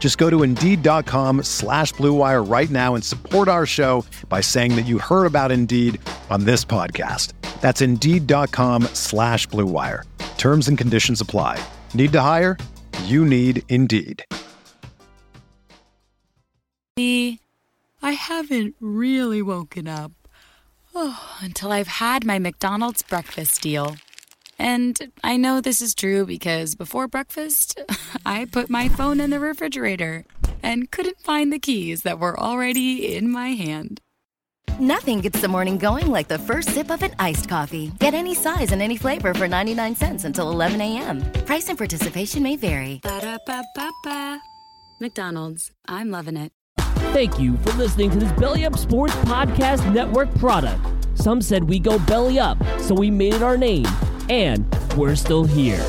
Just go to Indeed.com slash BlueWire right now and support our show by saying that you heard about Indeed on this podcast. That's Indeed.com slash BlueWire. Terms and conditions apply. Need to hire? You need Indeed. I haven't really woken up oh, until I've had my McDonald's breakfast deal. And I know this is true because before breakfast, I put my phone in the refrigerator and couldn't find the keys that were already in my hand. Nothing gets the morning going like the first sip of an iced coffee. Get any size and any flavor for 99 cents until 11 a.m. Price and participation may vary. Ba-da-ba-ba-ba. McDonald's, I'm loving it. Thank you for listening to this Belly Up Sports Podcast Network product. Some said we go belly up, so we made it our name and we're still here.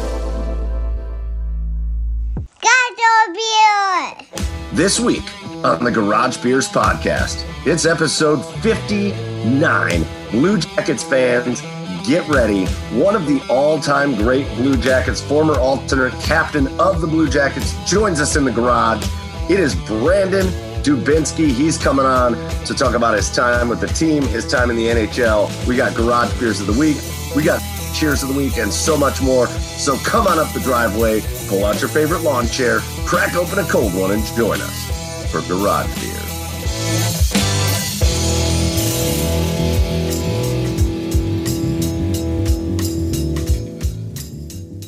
This week on the Garage Beers podcast, it's episode 59. Blue Jackets fans, get ready. One of the all time great Blue Jackets, former alternate captain of the Blue Jackets, joins us in the garage. It is Brandon Dubinsky. He's coming on to talk about his time with the team, his time in the NHL. We got Garage Beers of the Week. We got cheers of the week, and so much more. So come on up the driveway, pull out your favorite lawn chair, crack open a cold one, and join us for Garage Beer.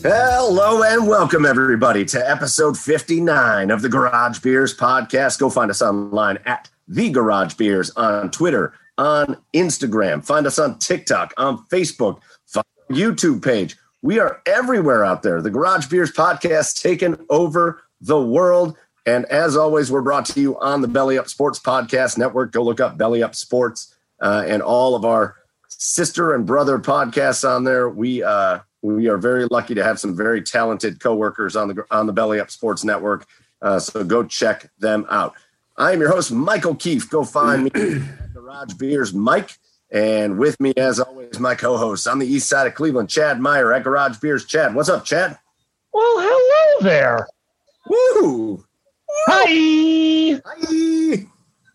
Hello and welcome everybody to episode 59 of the Garage Beers podcast. Go find us online at the Garage Beers on Twitter, on Instagram. Find us on TikTok, on Facebook, YouTube page. We are everywhere out there. The Garage Beers podcast taken over the world. And as always, we're brought to you on the Belly Up Sports Podcast Network. Go look up Belly Up Sports uh, and all of our sister and brother podcasts on there. We uh, we are very lucky to have some very talented coworkers on the on the Belly Up Sports Network. Uh, so go check them out. I am your host, Michael Keefe. Go find me at Garage Beers, Mike. And with me, as always, my co-host on the east side of Cleveland, Chad Meyer at Garage Beers. Chad, what's up, Chad? Well, hello there. Woo! Hi. Hi.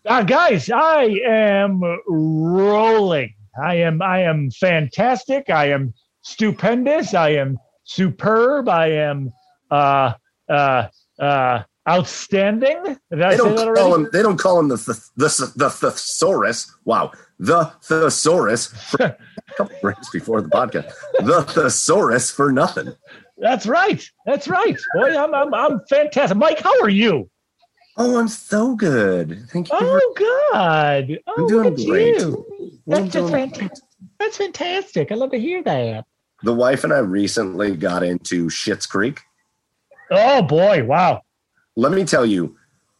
Uh, guys, I am rolling. I am I am fantastic. I am stupendous. I am superb. I am uh uh uh outstanding. They don't call him. They don't call him the the the, the thesaurus. Wow, the thesaurus. For, a couple breaks before the podcast. The thesaurus for nothing. That's right. That's right. Boy, I'm I'm I'm fantastic. Mike, how are you? Oh, I'm so good. Thank you. Oh God. Oh, I'm doing great. you. I'm That's just doing fantastic. That's fantastic. I love to hear that. The wife and I recently got into Schitt's Creek. Oh boy, wow. Let me tell you,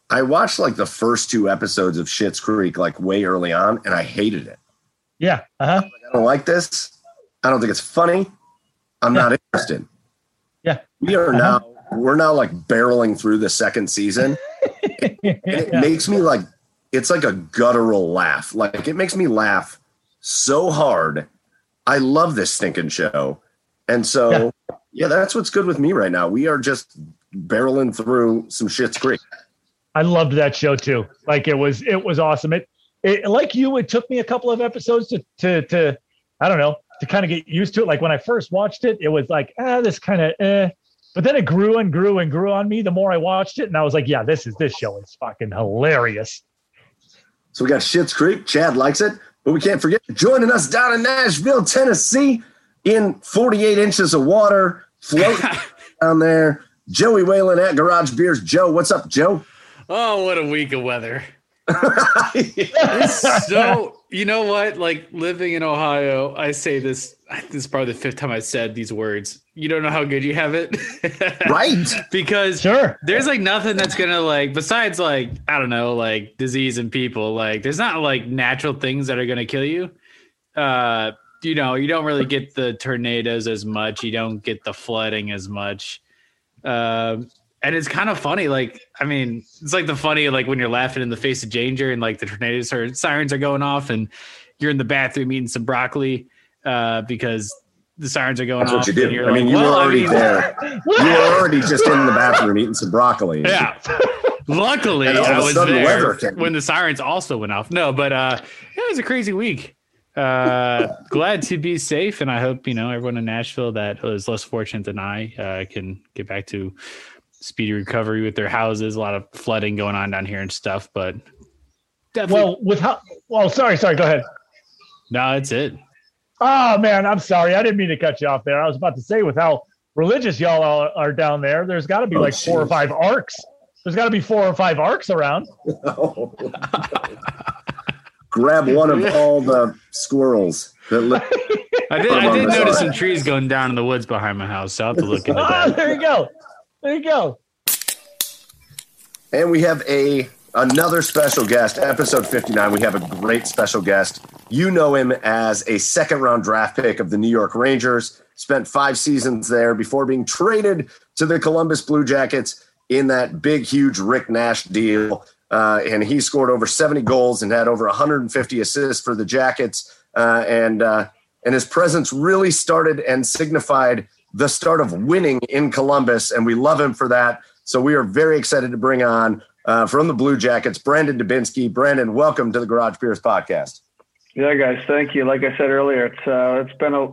I watched like the first two episodes of Schitt's Creek like way early on, and I hated it. Yeah. Uh-huh. I don't like this. I don't think it's funny. I'm not interested. Yeah. We are now we're now like barreling through the second season. and it makes me like it's like a guttural laugh. Like it makes me laugh so hard. I love this stinking show. And so yeah, that's what's good with me right now. We are just barreling through some Schitt's Creek. I loved that show too. Like it was, it was awesome. It, it like you, it took me a couple of episodes to, to, to, I don't know, to kind of get used to it. Like when I first watched it, it was like, ah, this kind of, eh. But then it grew and grew and grew on me the more I watched it, and I was like, yeah, this is this show is fucking hilarious. So we got Schitt's Creek. Chad likes it. But we can't forget joining us down in Nashville, Tennessee, in 48 inches of water, floating down there. Joey Whalen at Garage Beers. Joe, what's up, Joe? Oh, what a week of weather. so you know what? Like living in Ohio, I say this. This is probably the fifth time I said these words. You don't know how good you have it, right? because Sure. there's like nothing that's gonna like besides like I don't know like disease and people. Like there's not like natural things that are gonna kill you. Uh, you know, you don't really get the tornadoes as much. You don't get the flooding as much. Um, and it's kind of funny. Like, I mean, it's like the funny, like when you're laughing in the face of danger and like the tornadoes or sirens are going off and you're in the bathroom eating some broccoli uh, because the sirens are going That's off. what you and did. I mean, like, you well, were I already mean, there. You were already just in the bathroom eating some broccoli. Yeah. Luckily, And all of I was the there when the sirens also went off. No, but uh, it was a crazy week. Uh, glad to be safe, and I hope you know everyone in Nashville that was less fortunate than I uh, can get back to speedy recovery with their houses. A lot of flooding going on down here and stuff, but definitely. Well, with how? Well, sorry, sorry. Go ahead. no, that's it. Oh man, I'm sorry. I didn't mean to cut you off there. I was about to say with how religious y'all are, are down there, there's got to be Oh, like four or five arcs. There's got to be four or five arcs around. Grab one of all the squirrels that li- I did. I did notice side. some trees going down in the woods behind my house. So I'll have to look into Oh, that. there you go. There you go. And we have a another special guest, episode 59. We have a great special guest. You know him as a second round draft pick of the New York Rangers. Spent five seasons there before being traded to the Columbus Blue Jackets in that big, huge Rick Nash deal. Uh, and he scored over 70 goals and had over 150 assists for the Jackets. Uh, and uh, and his presence really started and signified the start of winning in Columbus. And we love him for that. So we are very excited to bring on uh, from the Blue Jackets, Brandon Dubinsky. Brandon, welcome to the Garage Beers podcast. Yeah, guys, thank you. Like I said earlier, it's uh, it's been a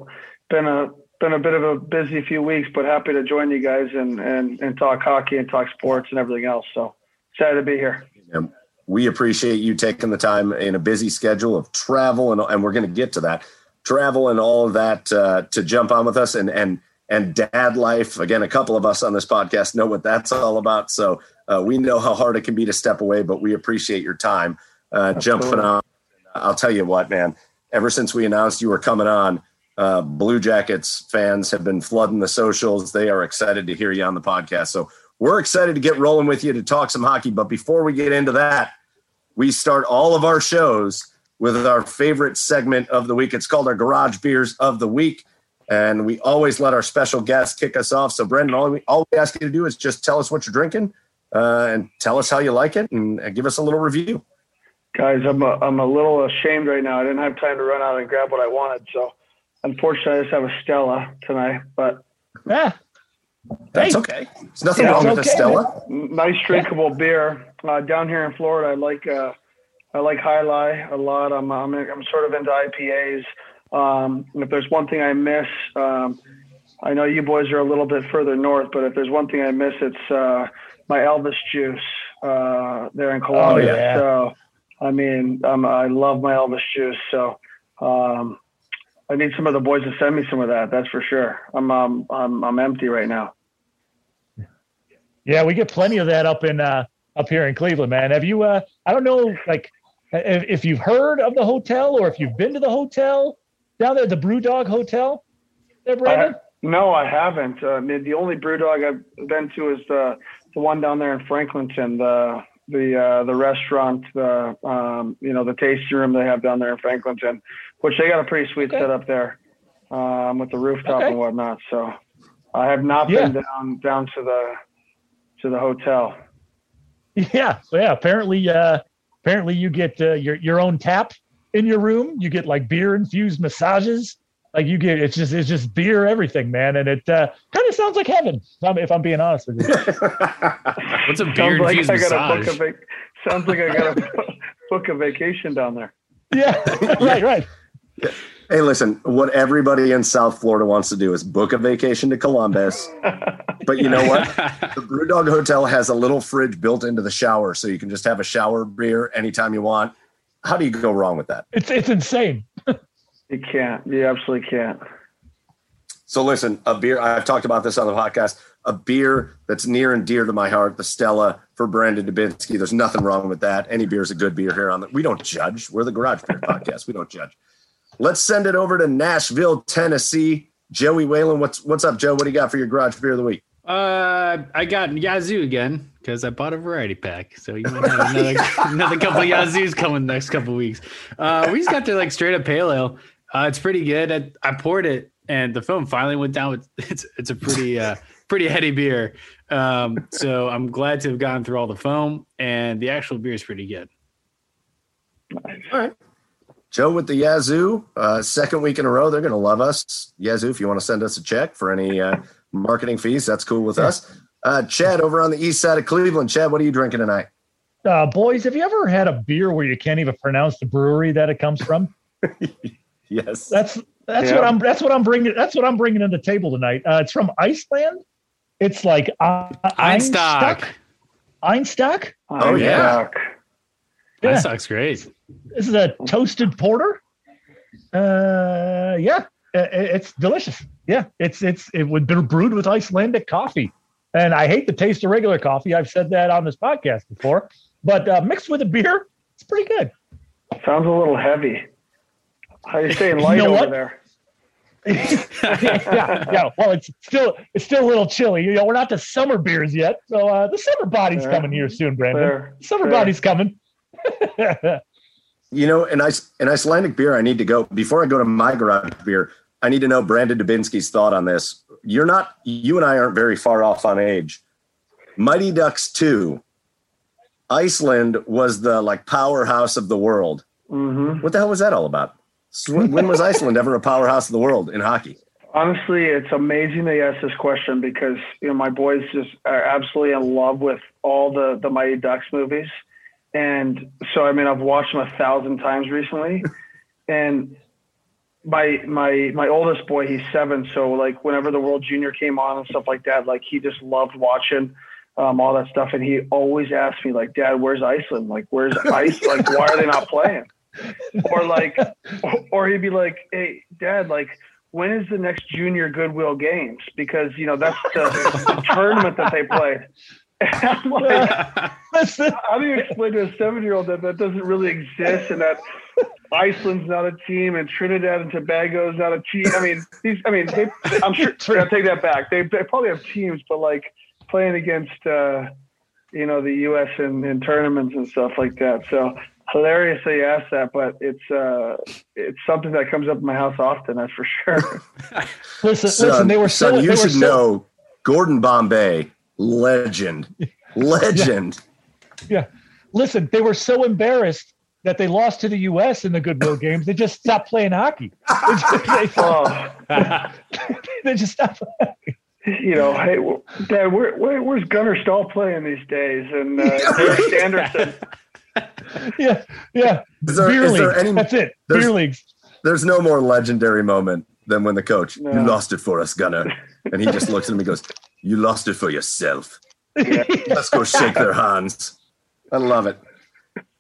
been a been a bit of a busy few weeks, but happy to join you guys and and and talk hockey and talk sports and everything else. So excited to be here. And we appreciate you taking the time in a busy schedule of travel, and, and we're going to get to that travel and all of that uh, to jump on with us and and and dad life. Again, a couple of us on this podcast know what that's all about, so uh, we know how hard it can be to step away. But we appreciate your time uh, jumping on. I'll tell you what, man. Ever since we announced you were coming on, uh, Blue Jackets fans have been flooding the socials. They are excited to hear you on the podcast. So we're excited to get rolling with you to talk some hockey. But before we get into that, we start all of our shows with our favorite segment of the week. It's called our Garage Beers of the Week. And we always let our special guests kick us off. So, Brandon, all we, all we ask you to do is just tell us what you're drinking uh, and tell us how you like it and, and give us a little review. Guys, I'm a, I'm a little ashamed right now. I didn't have time to run out and grab what I wanted, so unfortunately, I just have a Stella tonight. But Yeah. That's Hey. okay. There's nothing Yeah, wrong with a okay, Stella. nice drinkable beer. Uh, down here in Florida, I like uh, I like Jai Alai a lot. I'm I'm, I'm sort of into IPAs. Um, if there's one thing I miss, um, I know you boys are a little bit further north, but if there's one thing I miss, it's uh, my Elvis juice uh, there in Columbus. yeah. So I mean, um, I love my Elvis juice. So um, I need some of the boys to send me some of that. That's for sure. I'm um, I'm I'm empty right now. Yeah, we get plenty of that up in uh up here in Cleveland, man. Have you uh I don't know like if, if you've heard of the hotel or if you've been to the hotel down there, the BrewDog Hotel there, Brandon? No, I haven't. Uh, I mean, the only BrewDog I've been to is the the one down there in Franklinton, the the uh, the restaurant, the um, you know the tasting room they have down there in Franklinton, which they got a pretty sweet Okay. setup there um, with the rooftop Okay. and whatnot. So I have not Yeah. been down down to the to the hotel. Yeah, so yeah. Apparently, uh, apparently you get uh, your your own tap in your room. You get like beer infused massages. Like you get, it's just it's just beer everything, man, and it uh, kind of sounds like heaven. If I'm, if I'm being honest with you. What's a Sounds beer like infused I got to book massage? a vac- sounds like I got to book a vacation down there. yeah, right, right. Hey, listen, what everybody in South Florida wants to do is book a vacation to Columbus. but you know what? The Brewdog Hotel has a little fridge built into the shower, so you can just have a shower beer anytime you want. how do you go wrong with that? It's it's insane. You can't. You absolutely can't. So listen, a beer. I've talked about this on the podcast. A beer that's near and dear to my heart, the Stella for Brandon Dubinsky. There's nothing wrong with that. Any beer is a good beer here on the. We don't judge. We're the Garage Beer Podcast. We don't judge. Let's send it over to Nashville, Tennessee. Joey Whalen, what's what's up, Joe? What do you got for your Garage Beer of the week? Uh, I got Yazoo again because I bought a variety pack. So you might have another another couple of Yazoo's coming next couple of weeks. Uh, we just got their like straight up pale ale. Uh, it's pretty good. I, I poured it and the film finally went down. It's it's a pretty uh pretty heady beer. Um, so I'm glad to have gone through all the foam and the actual beer is pretty good. All right. Joe with the Yazoo, uh, second week in a row. They're going to love us. Yazoo, if you want to send us a check for any uh, marketing fees, that's cool with us. Uh, Chad over on the east side of Cleveland. Chad, what are you drinking tonight? Uh, boys, have you ever had a beer where you can't even pronounce the brewery that it comes from? Yes. That's that's Yeah. what I'm. That's what I'm bringing. That's what I'm bringing to the table tonight. Uh, it's from Iceland. It's like uh, Einstök. Einstök. Oh, yeah. Einstök. Yeah. Einstök's great. This is a toasted porter. Uh, yeah, i- i- it's delicious. Yeah, it's it's it would be brewed with Icelandic coffee, and I hate the taste of regular coffee. I've said that on this podcast before, but uh, mixed with a beer, it's pretty good. Sounds a little heavy. How you staying light You know over what? there? yeah, yeah. Well, it's still it's still a little chilly. You know, we're not to summer beers yet, so uh, the summer body's Fair. coming here soon, Brandon. Fair. Summer Fair. body's coming. You know, an, Ice, an Icelandic beer, I need to go. Before I go to my garage beer, I need to know Brandon Dubinsky's thought on this. You're not, you and I aren't very far off on age. Mighty Ducks 2, Iceland was the like powerhouse of the world. hmm What the hell was that all about? When was Iceland ever a powerhouse of the world in hockey? Honestly, it's amazing they asked this question because you know my boys just are absolutely in love with all the the Mighty Ducks movies, and so I mean I've watched them a thousand times recently, and my my my oldest boy he's seven, so like whenever the World Junior came on and stuff like that, like he just loved watching. Um, all that stuff, and he always asked me, like, "Dad, where's Iceland? Like, where's ice? Like, why are they not playing?" Or like, or he'd be like, "Hey, Dad, like, when is the next junior Goodwill Games? Because you know that's the, the tournament that they played." And I'm like, how do you explain to a seven-year-old that that doesn't really exist and that Iceland's not a team and Trinidad and Tobago is not a team? I mean, these. I mean, they, I'm sure. I'll take that back. They, they probably have teams, but like playing against, uh, you know, the U.S. in, in tournaments and stuff like that. So hilarious that you asked that, but it's uh, it's something that comes up in my house often. That's for sure. listen, Son, listen. They were so. son, they you were should so- know Gordon Bombay, legend, legend. Yeah. Listen, they were so embarrassed that they lost to the U.S. in the Goodwill games. They just stopped playing hockey. They just, they, oh, they just stopped. you know, hey, Dad, where, where, where's Gunnar Stahl playing these days? And uh, Derek Sanderson. Yeah, yeah. Is there- Beer is there leagues. any- That's it. there's- Beer leagues. There's no more legendary moment than when the coach, No. you lost it for us, Gunnar. And he just looks at him and goes, You lost it for yourself. Let's go shake their hands. I love it.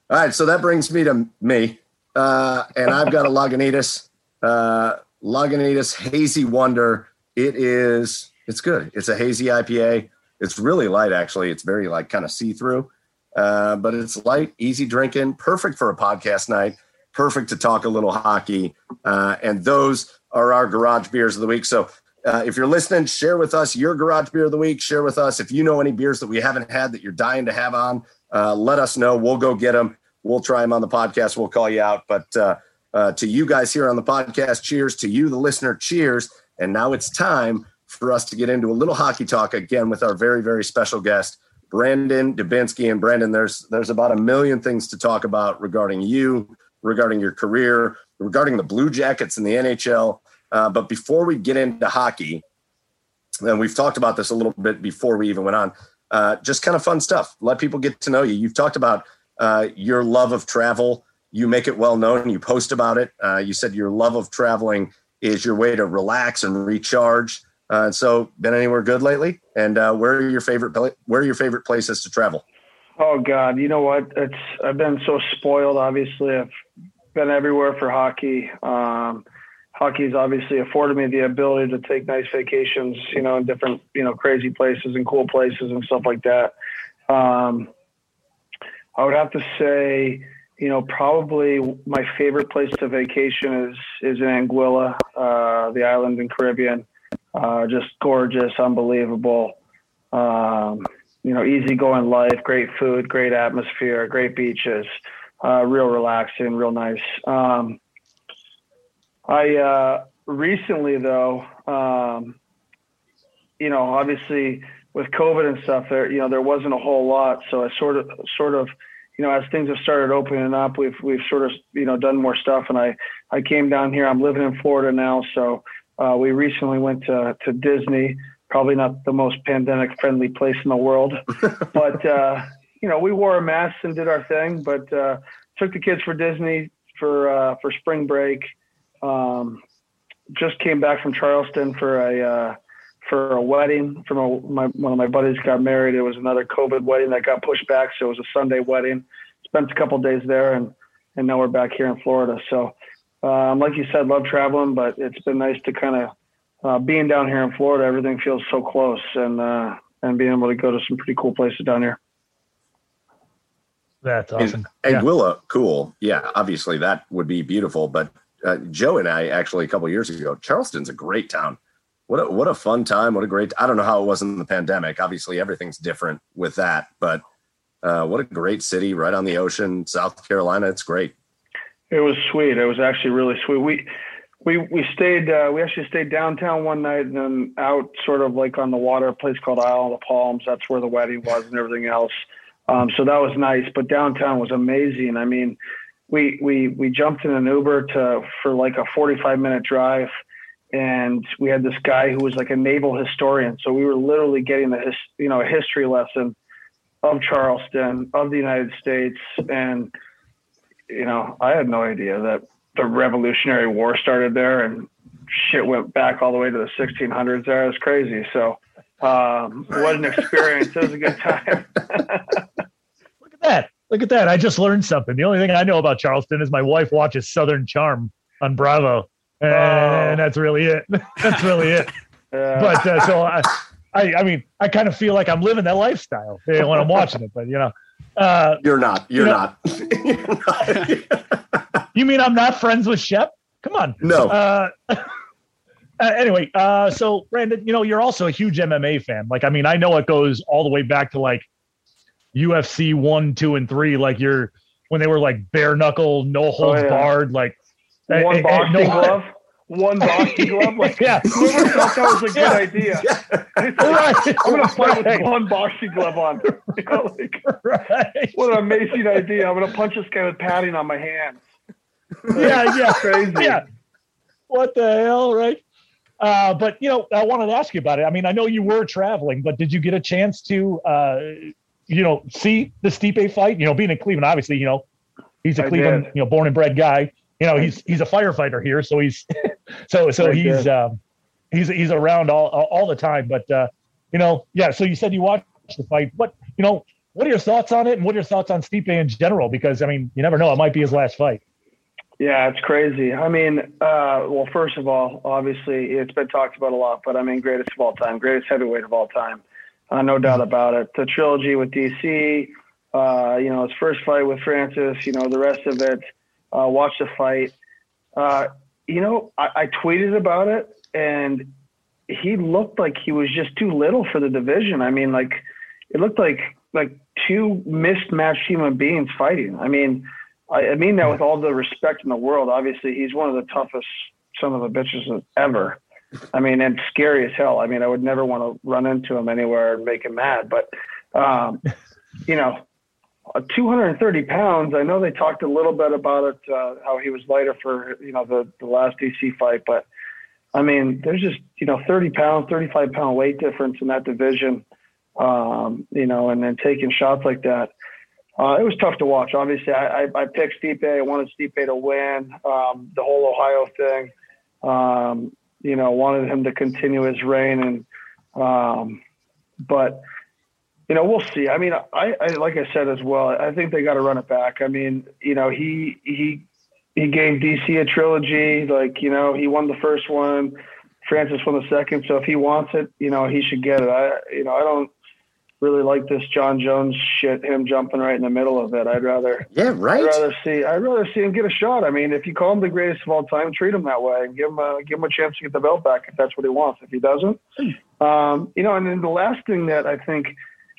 All right, so that brings me to me. Uh, and I've got a Lagunitas, uh, Lagunitas Hazy Wonder. It is, it's good. It's a hazy IPA. It's really light, actually. It's very like kind of see through, uh, but it's light, easy drinking, perfect for a podcast night, perfect to talk a little hockey. Uh, and those are our garage beers of the week. So uh, if you're listening, share with us your garage beer of the week. Share with us if you know any beers that we haven't had that you're dying to have on. Uh, let us know. We'll go get them. We'll try them on the podcast. We'll call you out. But uh, uh, to you guys here on the podcast, cheers. To you, the listener, cheers. And now it's time for us to get into a little hockey talk again with our very, very special guest, Brandon Dubinsky. And Brandon, there's there's about a million things to talk about regarding you, regarding your career, regarding the Blue Jackets and the NHL. Uh, but before we get into hockey, and we've talked about this a little bit before we even went on, uh, just kind of fun stuff. Let people get to know you. You've talked about uh, your love of travel. You make it well known. You post about it. Uh, you said your love of traveling is your way to relax and recharge. Uh, so, been anywhere good lately? And uh, where are your favorite where are your favorite places to travel? Oh God, you know what? It's I've been so spoiled. Obviously, I've been everywhere for hockey. Um, hockey's obviously afforded me the ability to take nice vacations, you know, in different, you know, crazy places and cool places and stuff like that. Um, I would have to say, you know, probably my favorite place to vacation is is in Anguilla, uh, the island in Caribbean. Uh, just gorgeous, unbelievable. Um, you know, easygoing life, great food, great atmosphere, great beaches, uh, real relaxing, real nice. Um, I uh, recently though, um, you know, obviously with COVID and stuff, there you know there wasn't a whole lot. So I sort of sort of you know as things have started opening up, we've we've sort of you know done more stuff. And I I came down here. I'm living in Florida now, so uh, we recently went to to Disney. Probably not the most pandemic friendly place in the world, but uh, you know we wore a mask and did our thing. But uh, took the kids for Disney for uh, for spring break. Um, just came back from Charleston for a uh, for a wedding. From a, my one of my buddies got married. It was another COVID wedding that got pushed back, so it was a Sunday wedding. Spent a couple days there, and and now we're back here in Florida. So, um, like you said, love traveling, but it's been nice to kind of uh, being down here in Florida. Everything feels so close, and uh, and being able to go to some pretty cool places down here. That's awesome. And Anguilla, yeah. cool. Yeah, obviously that would be beautiful, but uh, Joe and I actually a couple years ago. Charleston's a great town. What a, what a fun time! What a great. I don't know how it was in the pandemic. Obviously, everything's different with that, but uh, what a great city right on the ocean, South Carolina. It's great. It was sweet. It was actually really sweet. We we we stayed. Uh, we actually stayed downtown one night and then out sort of like on the water, a place called Isle of the Palms. That's where the wedding was and everything else. Um, so that was nice. But downtown was amazing. I mean, we we we jumped in an Uber to for like a 45 minute drive, and we had this guy who was like a naval historian. So we were literally getting the his, you know a history lesson of Charleston, of the United States, and you know I had no idea that the Revolutionary War started there and shit went back all the way to the 1600s. There, it was crazy. So um, what an experience! it was a good time. Look at that. Look at that. I just learned something. The only thing I know about Charleston is my wife watches Southern Charm on Bravo. And oh. that's really it. that's really it. Yeah. But uh, so I, I, I mean, I kind of feel like I'm living that lifestyle when I'm watching it, but you know, uh, you're not, you're, you know, not. you're not. you mean I'm not friends with Shep? Come on. No. Uh, uh, anyway, uh, so Brandon, you know, you're also a huge MMA fan. Like, I mean, I know it goes all the way back to like UFC one, two, and three, like you're when they were like bare knuckle, no holds oh, yeah. barred, like one boxing no, glove, one boxing glove. Like yeah, whoever thought that was a yeah. good idea. Yeah. right. I'm gonna fight right. with one boxing glove on. You know, like, right. What an amazing idea! I'm gonna punch this guy with padding on my hands. Yeah, yeah, crazy. Yeah. What the hell, right? Uh, but you know, I wanted to ask you about it. I mean, I know you were traveling, but did you get a chance to uh, you know, see the Stipe fight. You know, being in Cleveland, obviously, you know, he's a I Cleveland, did. you know, born and bred guy. You know, he's he's a firefighter here, so he's so so I he's um, he's he's around all all the time. But uh, you know, yeah. So you said you watched the fight. What you know? What are your thoughts on it, and what are your thoughts on Stipe in general? Because I mean, you never know; it might be his last fight. Yeah, it's crazy. I mean, uh, well, first of all, obviously, it's been talked about a lot, but I mean, greatest of all time, greatest heavyweight of all time uh, no doubt about it. The trilogy with DC, uh, you know, his first fight with Francis, you know, the rest of it. Uh, watch the fight. Uh, you know, I, I tweeted about it, and he looked like he was just too little for the division. I mean, like it looked like like two mismatched human beings fighting. I mean, I, I mean that with all the respect in the world. Obviously, he's one of the toughest son of a bitches ever. I mean, and scary as hell. I mean, I would never want to run into him anywhere and make him mad. But, um, you know, 230 pounds. I know they talked a little bit about it, uh, how he was lighter for you know the the last DC fight, but I mean, there's just you know 30 pounds, 35 pound weight difference in that division. Um, you know, and then taking shots like that. Uh, it was tough to watch. Obviously, I, I, I picked Stipe. I wanted Stipe to win. Um, the whole Ohio thing. Um, you know, wanted him to continue his reign. And, um, but you know, we'll see. I mean, I, I like I said as well. I think they got to run it back. I mean, you know, he he he gave DC a trilogy. Like, you know, he won the first one. Francis won the second. So if he wants it, you know, he should get it. I, you know, I don't really like this Jon Jones shit. Him jumping right in the middle of it. I'd rather, yeah, right. I'd rather see, I'd rather see him get a shot. I mean, if you call him the greatest of all time, treat him that way and give him a, give him a chance to get the belt back if that's what he wants. If he doesn't, um, you know, and then the last thing that I think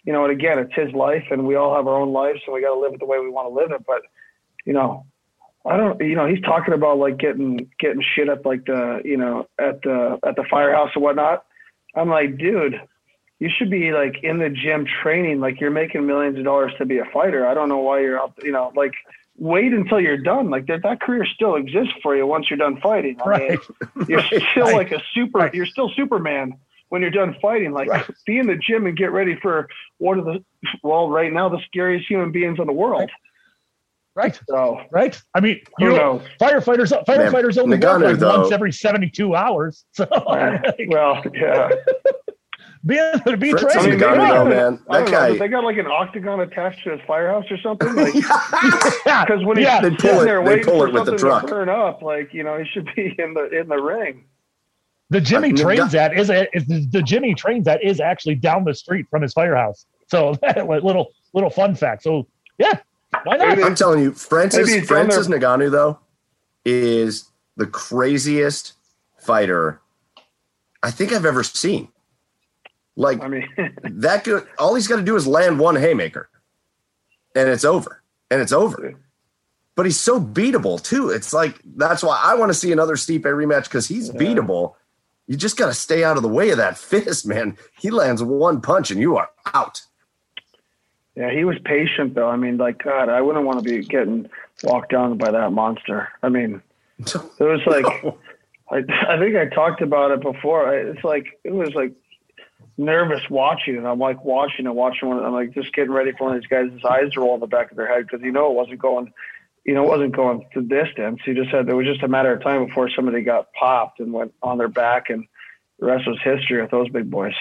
you know, and again, it's his life, and we all have our own lives, so we got to live it the way we want to live it. But, you know, I don't, you know, he's talking about like getting getting shit at like the, you know, at the at the firehouse and whatnot. I'm like, dude, you should be like in the gym training, like you're making millions of dollars to be a fighter. I don't know why you're out, you know, like wait until you're done. Like that, that career still exists for you once you're done fighting. I right. mean, you're still like a super, right. you're still Superman when you're done fighting. Like right. be in the gym and get ready for one of the well, right now the scariest human beings in the world. Right. So right. I mean, you know, firefighters firefighters Man, only work like though. once every seventy two hours. So well, yeah. Being be trained. I mean, Ngannou, man, that guy. Know, they got like an octagon attached to his firehouse or something. Like, because when he's yeah. they pull it, there waiting pull for it with the something truck. to burn up, like you know, he should be in the in the ring. The Jimmy trains at is, is the Jimmy trains at is actually down the street from his firehouse. So little little fun fact. So yeah, why not? I'm telling you, Francis Francis Ngannou though is the craziest fighter I think I've ever seen. Like I mean, that good. All he's got to do is land one haymaker, and it's over. And it's over. But he's so beatable too. It's like that's why I want to see another Stipe rematch because he's yeah. beatable you just got to stay out of the way of that fist, man. He lands one punch and you are out. Yeah, he was patient though. I mean, like God, I wouldn't want to be getting walked down by that monster. I mean, it was like no. I, I think I talked about it before. It's like it was like nervous watching it. I'm like watching and watching one. I'm like just getting ready for one of these guys' His eyes roll in the back of their head because you know it wasn't going you know, it wasn't going the distance. He just said it was just a matter of time before somebody got popped and went on their back, and the rest was history with those big boys.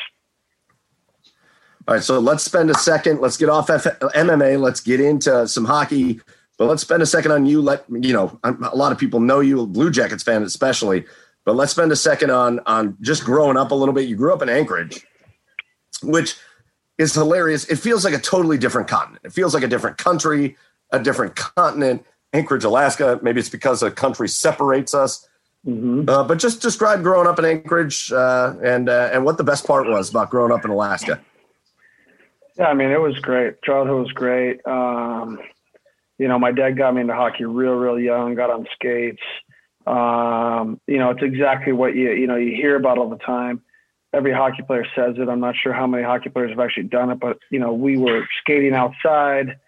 All right, so let's spend a second. Let's get off F- MMA. Let's get into some hockey, but let's spend a second on you. Let you know a lot of people know you, Blue Jackets fan especially. But let's spend a second on on just growing up a little bit. You grew up in Anchorage, which is hilarious. It feels like a totally different continent. It feels like a different country, a different continent. Anchorage, Alaska. Maybe it's because a country separates us. Mm-hmm. Uh, but just describe growing up in Anchorage uh, and uh, and what the best part was about growing up in Alaska. Yeah, I mean it was great. Childhood was great. Um, you know, my dad got me into hockey real, real young. Got on skates. Um, you know, it's exactly what you you know you hear about all the time. Every hockey player says it. I'm not sure how many hockey players have actually done it, but you know, we were skating outside.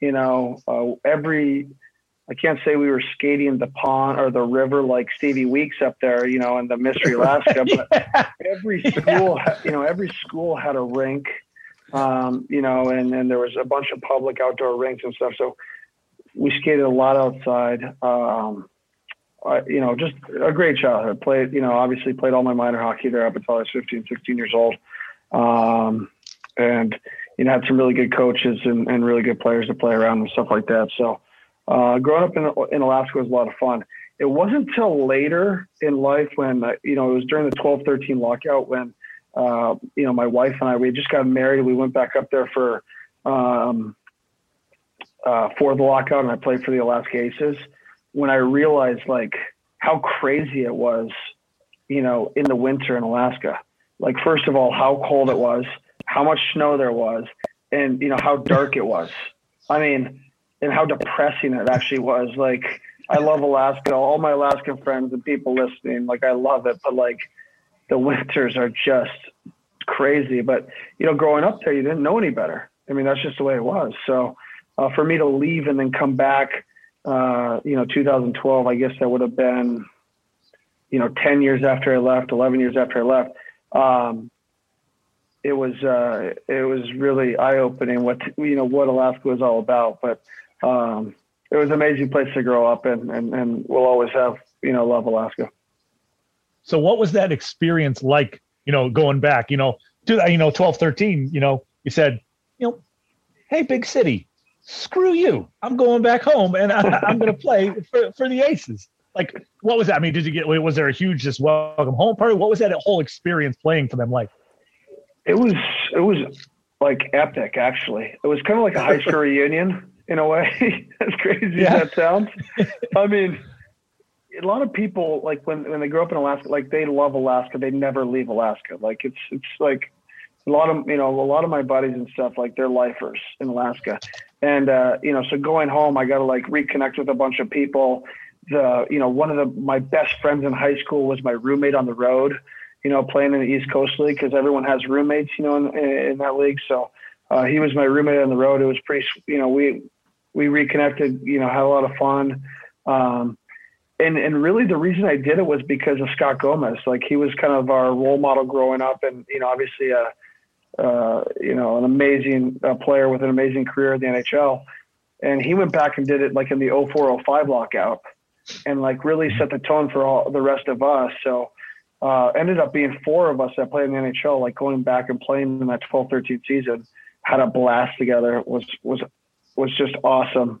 You know, uh, every I can't say we were skating the pond or the river like Stevie Weekes up there, you know, in the Mystery Alaska. But yeah. every school, you know, every school had a rink, um, you know, and and there was a bunch of public outdoor rinks and stuff. So we skated a lot outside. Um, You know, just a great childhood. Played, you know, obviously played all my minor hockey there up until I was 15, 16 years old. Um, and, you know, had some really good coaches and, and really good players to play around and stuff like that. So, uh, growing up in, in Alaska was a lot of fun. It wasn't until later in life when, uh, you know, it was during the 12 13 lockout when, uh, you know, my wife and I, we just got married. We went back up there for, um, uh, for the lockout and I played for the Alaska Aces when I realized like how crazy it was, you know, in the winter in Alaska. Like, first of all, how cold it was, how much snow there was, and, you know, how dark it was. I mean, and how depressing it actually was. Like, I love Alaska. All my Alaskan friends and people listening, like, I love it. But like, the winters are just crazy. But you know, growing up there, you didn't know any better. I mean, that's just the way it was. So, uh, for me to leave and then come back, uh, you know, 2012, I guess that would have been, you know, 10 years after I left, 11 years after I left. Um, it was uh, it was really eye opening what you know what Alaska was all about. But um, it was an amazing place to grow up and, and, and we'll always have, you know, love Alaska. So what was that experience like, you know, going back, you know, to, you know, 12, 13, you know, you said you know, hey, big city, screw you. I'm going back home and I, am going to play for, for the Aces. Like, what was that? I mean, did you get, was there a huge just welcome home party? What was that whole experience playing for them like? It was, it was like epic, actually. It was kind of like a high school reunion in a way, as crazy yeah. as that sounds. I mean, a lot of people like when when they grow up in Alaska, like they love Alaska. They never leave Alaska. Like it's it's like a lot of you know a lot of my buddies and stuff like they're lifers in Alaska, and uh, you know so going home I got to like reconnect with a bunch of people. The you know one of the my best friends in high school was my roommate on the road. You know playing in the East Coast League because everyone has roommates. You know in, in that league, so uh, he was my roommate on the road. It was pretty you know we we reconnected. You know had a lot of fun. Um, and and really the reason I did it was because of Scott Gomez. Like he was kind of our role model growing up, and you know, obviously a uh, you know an amazing uh, player with an amazing career in the NHL. And he went back and did it like in the 0405 lockout, and like really set the tone for all the rest of us. So uh, ended up being four of us that played in the NHL. Like going back and playing in that 12-13 season, had a blast together. was was was just awesome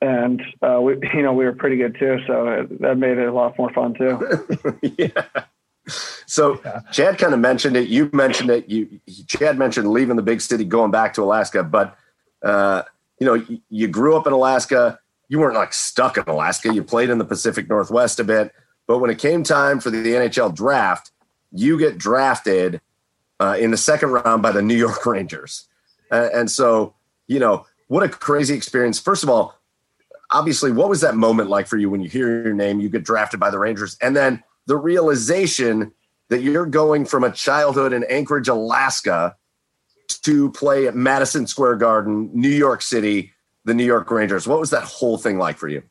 and uh, we, you know, we were pretty good too. So that made it a lot more fun too. yeah. So yeah. Chad kind of mentioned it. You mentioned it. You Chad mentioned leaving the big city, going back to Alaska. But uh, you know, you, you grew up in Alaska. You weren't like stuck in Alaska. You played in the Pacific Northwest a bit. But when it came time for the NHL draft, you get drafted uh, in the second round by the New York Rangers. Uh, and so, you know, what a crazy experience. First of all, obviously, what was that moment like for you when you hear your name, you get drafted by the Rangers, and then the realization that you're going from a childhood in Anchorage, Alaska, to play at Madison Square Garden, New York City, the New York Rangers. What was that whole thing like for you?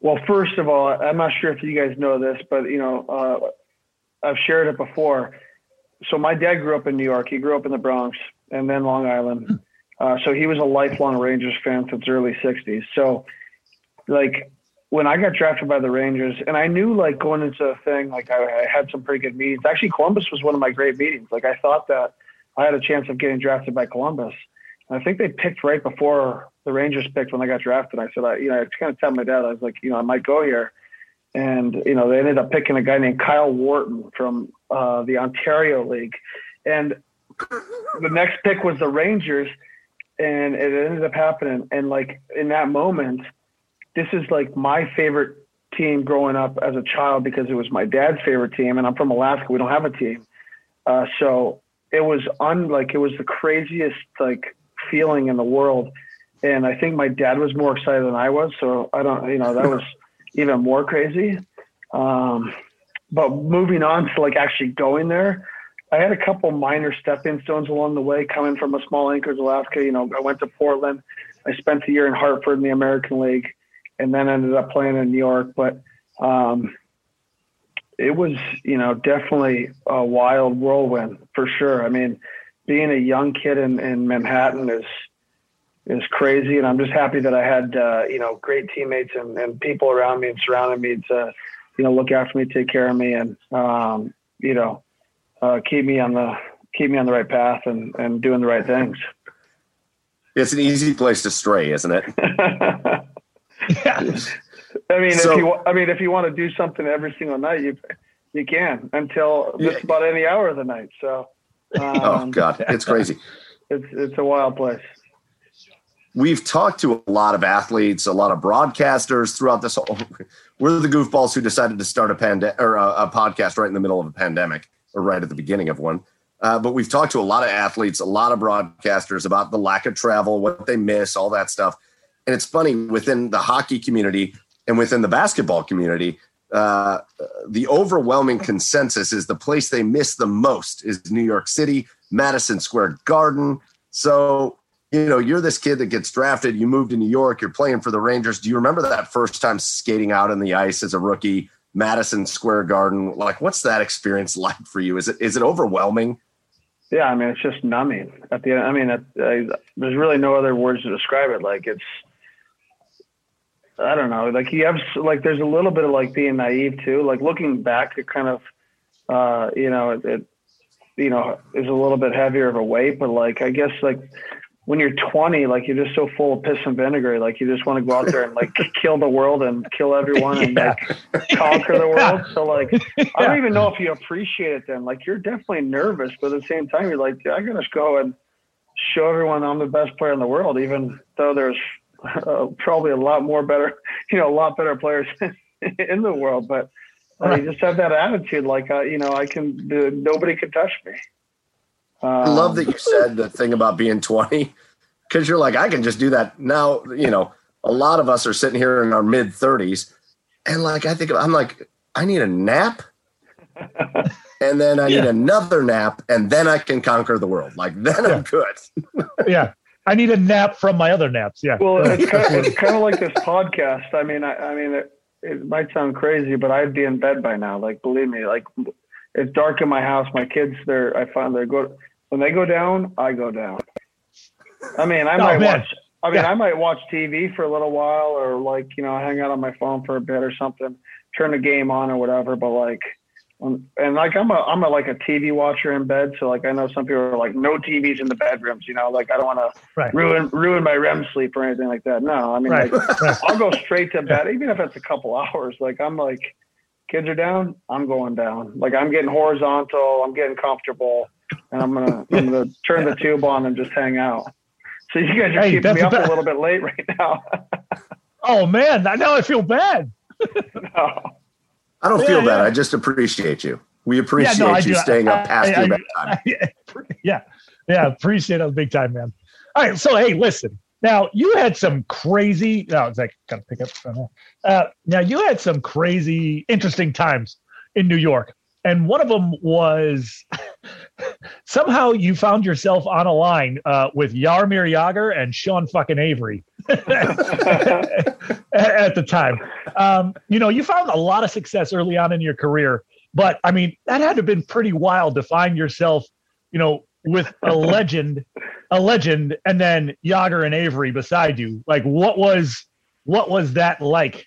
Well, first of all, I'm not sure if you guys know this, but you know, uh, I've shared it before. So my dad grew up in New York. He grew up in the Bronx and then Long Island. Uh, so he was a lifelong Rangers fan since early '60s. So, like when I got drafted by the Rangers, and I knew like going into the thing, like I, I had some pretty good meetings. Actually, Columbus was one of my great meetings. Like I thought that I had a chance of getting drafted by Columbus. And I think they picked right before the Rangers picked when I got drafted. I said, I, you know, I kind of tell my dad, I was like, you know, I might go here. And, you know, they ended up picking a guy named Kyle Wharton from uh, the Ontario League. And the next pick was the Rangers and it ended up happening. And like in that moment, this is like my favorite team growing up as a child because it was my dad's favorite team, and I'm from Alaska. We don't have a team, uh, so it was un like it was the craziest like feeling in the world. And I think my dad was more excited than I was, so I don't, you know, that was even more crazy. Um, but moving on to like actually going there, I had a couple minor stepping stones along the way coming from a small Anchorage, Alaska. You know, I went to Portland. I spent a year in Hartford in the American League and then ended up playing in New York. But um, it was, you know, definitely a wild whirlwind for sure. I mean, being a young kid in, in Manhattan is is crazy, and I'm just happy that I had uh, you know great teammates and, and people around me and surrounding me to you know look after me, take care of me, and um, you know uh, keep me on the keep me on the right path and and doing the right things. It's an easy place to stray, isn't it? yeah. I mean, so, if you I mean, if you want to do something every single night, you you can until just yeah. about any hour of the night. So. Oh, um, oh God, it's crazy. It's it's a wild place. We've talked to a lot of athletes, a lot of broadcasters throughout this whole. We're the goofballs who decided to start a pandemic or a, a podcast right in the middle of a pandemic or right at the beginning of one. Uh, but we've talked to a lot of athletes, a lot of broadcasters about the lack of travel, what they miss, all that stuff. And it's funny within the hockey community and within the basketball community, uh, the overwhelming consensus is the place they miss the most is New York City, Madison Square Garden. So, you know, you're this kid that gets drafted, you move to New York, you're playing for the Rangers. Do you remember that first time skating out on the ice as a rookie? Madison Square Garden. Like, what's that experience like for you? Is it is it overwhelming? Yeah, I mean, it's just numbing. At the end, I mean, it, uh, there's really no other words to describe it. Like, it's I don't know. Like you have like there's a little bit of like being naive too. Like looking back, it kind of uh, you know it, it you know, is a little bit heavier of a weight, but like, I guess like when you're 20, like you're just so full of piss and vinegar, like you just want to go out there and like kill the world and kill everyone and Yeah. like conquer the world. So like, I don't even know if you appreciate it then. Like you're definitely nervous, but at the same time, you're like, I gotta go and show everyone I'm the best player in the world, even though there's uh, probably a lot more better, you know, a lot better players in the world. But uh, Right. you just have that attitude, like, uh, you know, I can, uh, nobody can touch me. I love Um, that you said the thing about being 20 because you're like, I can just do that now. You know, a lot of us are sitting here in our mid 30s, and like, I think I'm like, I need a nap, and then I need another nap, and then I can conquer the world. Like, then Yeah. I'm good. yeah. I need a nap from my other naps. Yeah. Well, it's kind, of, it's kind of like this podcast. I mean, I, I mean, it, it might sound crazy, but I'd be in bed by now. Like, believe me, like it's dark in my house. My kids, they're, I find they go, when they go down, I go down. I mean, I Oh, might man. watch, I mean, Yeah. I might watch TV for a little while or like, you know, hang out on my phone for a bit or something, turn the game on or whatever. But like, and like I'm a I'm a like a TV watcher in bed, so like I know some people are like no TVs in the bedrooms, you know, like I don't want to ruin ruin my REM sleep or anything like that. No, I mean Right. like. I'll go straight to bed, even if it's a couple hours. Like I'm like, kids are down, I'm going down. Like I'm getting horizontal, I'm getting comfortable, and I'm gonna I'm gonna turn the tube on and just hang out. So you guys are Hey, keeping me up about- a little bit late right now. Oh man, now I feel bad. no. I don't Yeah, feel bad. yeah. I just appreciate you. We appreciate I you do. staying up past I- your I- bedtime. yeah, yeah, appreciate it big time, man. All right, so hey, listen. Now you had some crazy. No, it's like gotta pick up. Uh, now you had some crazy, interesting times in New York, and one of them was somehow you found yourself on a line uh, with Jaromir Jagr and Sean fucking Avery at the time. Um, you know, you found a lot of success early on in your career, but I mean, that had to have been pretty wild to find yourself, you know, with a legend, a legend, and then Jagr and Avery beside you. Like, what was what was that like?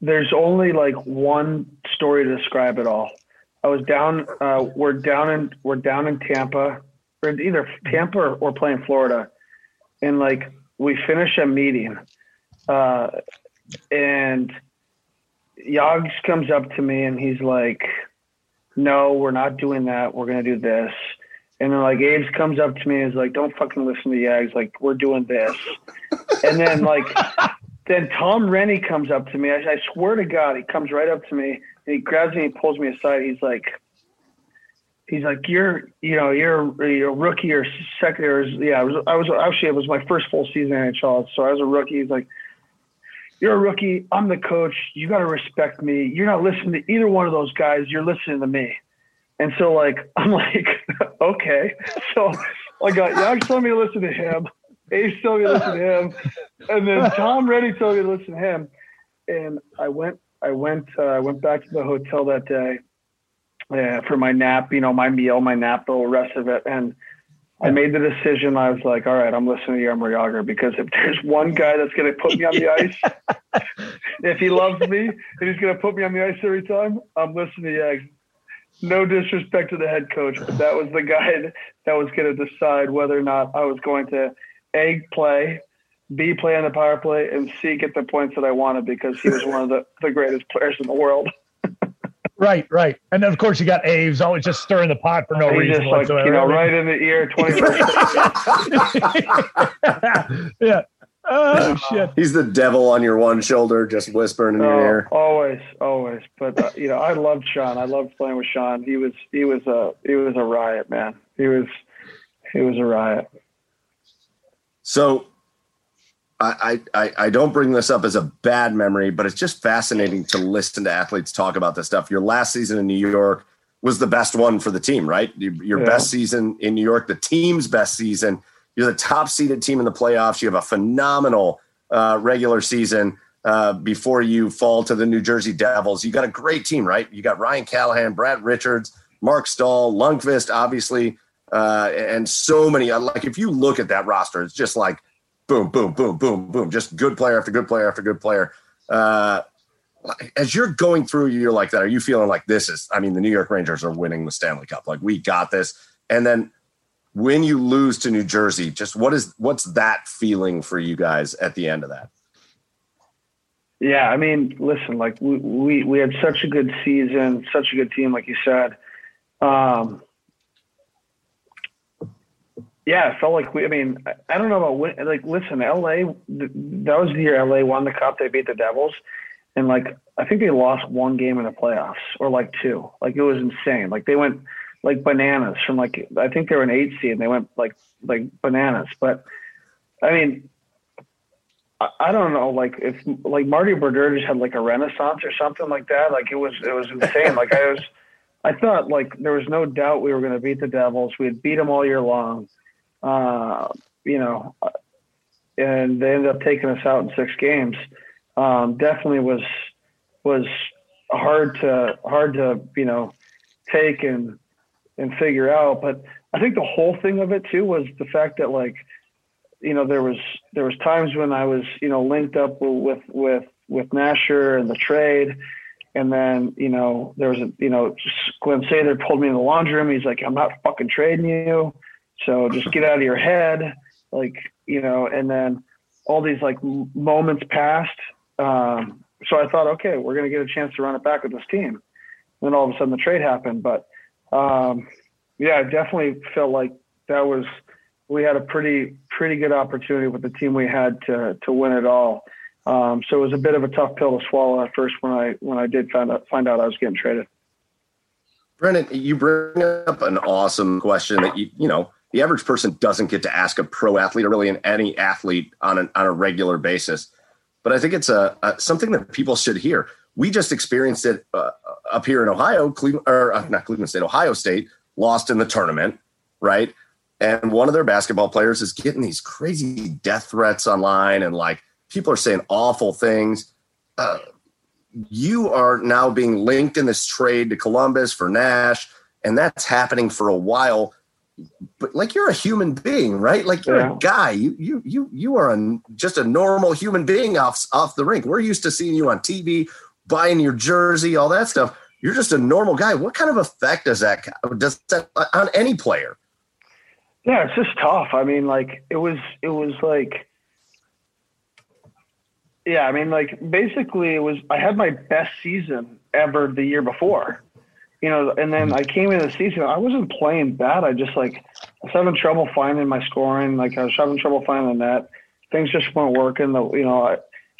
There's only like one story to describe it all. I was down. Uh, we're down in we're down in Tampa, or either Tampa or, or playing Florida, and like we finish a meeting, uh, and Yogs comes up to me and he's like, "No, we're not doing that. We're gonna do this." And then like Abe's comes up to me and is like, "Don't fucking listen to Yags. Like we're doing this." And then like then Tom Renney comes up to me. I, I swear to God, he comes right up to me and he grabs me and pulls me aside. He's like, he's like, you're, you know, you're, you're a rookie or second or yeah, I was, I was actually, it was my first full season in NHL. So I was a rookie. He's like, you're a rookie. I'm the coach. You got to respect me. You're not listening to either one of those guys. You're listening to me. And so like, I'm like, okay. So I got, yeah, telling me listen to him. Ace told me to listen to him. And then Tom Renney told me to listen to him. And I went, I went, uh, I went back to the hotel that day uh, for my nap, you know, my meal, my nap, the whole rest of it. And I made the decision. I was like, all right, I'm listening to Jaromir Jagr because if there's one guy that's going to put me on the ice, if he loves me and he's going to put me on the ice every time, I'm listening to Yags. No disrespect to the head coach, but that was the guy that was going to decide whether or not I was going to A, play, B, play on the power play, and C, get the points that I wanted because he was one of the, the greatest players in the world. Right, right. And then of course you got Aves always just stirring the pot for no he reason just like, whatsoever. you know, right in the ear, 21st. yeah. Oh shit. He's the devil on your one shoulder, just whispering in your Oh, ear. always, always. But uh, you know, I loved Sean. I loved playing with Sean. He was, he was a, he was a riot, man. He was, he was a riot. So I, I, I- don't bring this up as a bad memory, but it's just fascinating to listen to athletes talk about this stuff. Your last season in New York was the best one for the team, right? Your your Yeah. best season in New York, the team's best season. You're the top seeded team in the playoffs. You have a phenomenal uh, regular season uh, before you fall to the New Jersey Devils. You got a great team, right? You got Ryan Callahan, Brad Richards, Marc Staal, Lundqvist, obviously, uh, and so many. Like if you look at that roster, it's just like boom, boom, boom, boom, boom, just good player after good player after good player. Uh, as you're going through a year like that, are you feeling like this is? I mean, the New York Rangers are winning the Stanley Cup. Like we got this, and then when you lose to New Jersey, just what is what's that feeling for you guys at the end of that? Yeah, I mean, listen, like we we, we had such a good season, such a good team, like you said. Um, yeah, it felt like we. I mean, I don't know about win, like. Listen, LA. That was the year LA won the cup. They beat the Devils, and like I think they lost one game in the playoffs or like two. Like it was insane. Like they went like bananas from like I think they were an eight seed and they went like like bananas. But I mean, I, I don't know. Like if like Marty Brodeur just had like a renaissance or something like that. Like it was it was insane. like I was. I thought like there was no doubt we were going to beat the Devils. We had beat them all year long uh, you know, and they ended up taking us out in six games. Um, definitely was was hard to hard to you know take and and figure out. But I think the whole thing of it too was the fact that like you know there was there was times when I was you know linked up with with with Nasher and the trade. And then, you know, there was a, you know, Glen Sather pulled me in the laundry room. He's like, I'm not fucking trading you. So just get out of your head, like you know. And then all these like moments passed. Um, so I thought, okay, we're gonna get a chance to run it back with this team. then all of a sudden the trade happened, but um, yeah, I definitely felt like that was we had a pretty pretty good opportunity with the team we had to to win it all. Um, so it was a bit of a tough pill to swallow at first when I when I did find out find out I was getting traded. Brendan, you bring up an awesome question that you you know the average person doesn't get to ask a pro athlete or really any athlete on, an, on a regular basis. But I think it's a, a, something that people should hear. We just experienced it uh, up here in Ohio, Cleveland, or uh, not Cleveland State, Ohio State lost in the tournament, right? And one of their basketball players is getting these crazy death threats online, and like people are saying awful things. Uh, you are now being linked in this trade to Columbus for Nash, and that's happening for a while but like you're a human being, right? Like you're yeah. a guy. You you you you are a, just a normal human being off off the rink. We're used to seeing you on TV, buying your jersey, all that stuff. You're just a normal guy. What kind of effect does that does that uh, on any player? Yeah, it's just tough. I mean, like it was it was like yeah, I mean, like basically it was I had my best season ever the year before you know, and then I came in the season, I wasn't playing bad. I just like, I was having trouble finding my scoring. Like I was having trouble finding the net. Things just weren't working. The, you know, I,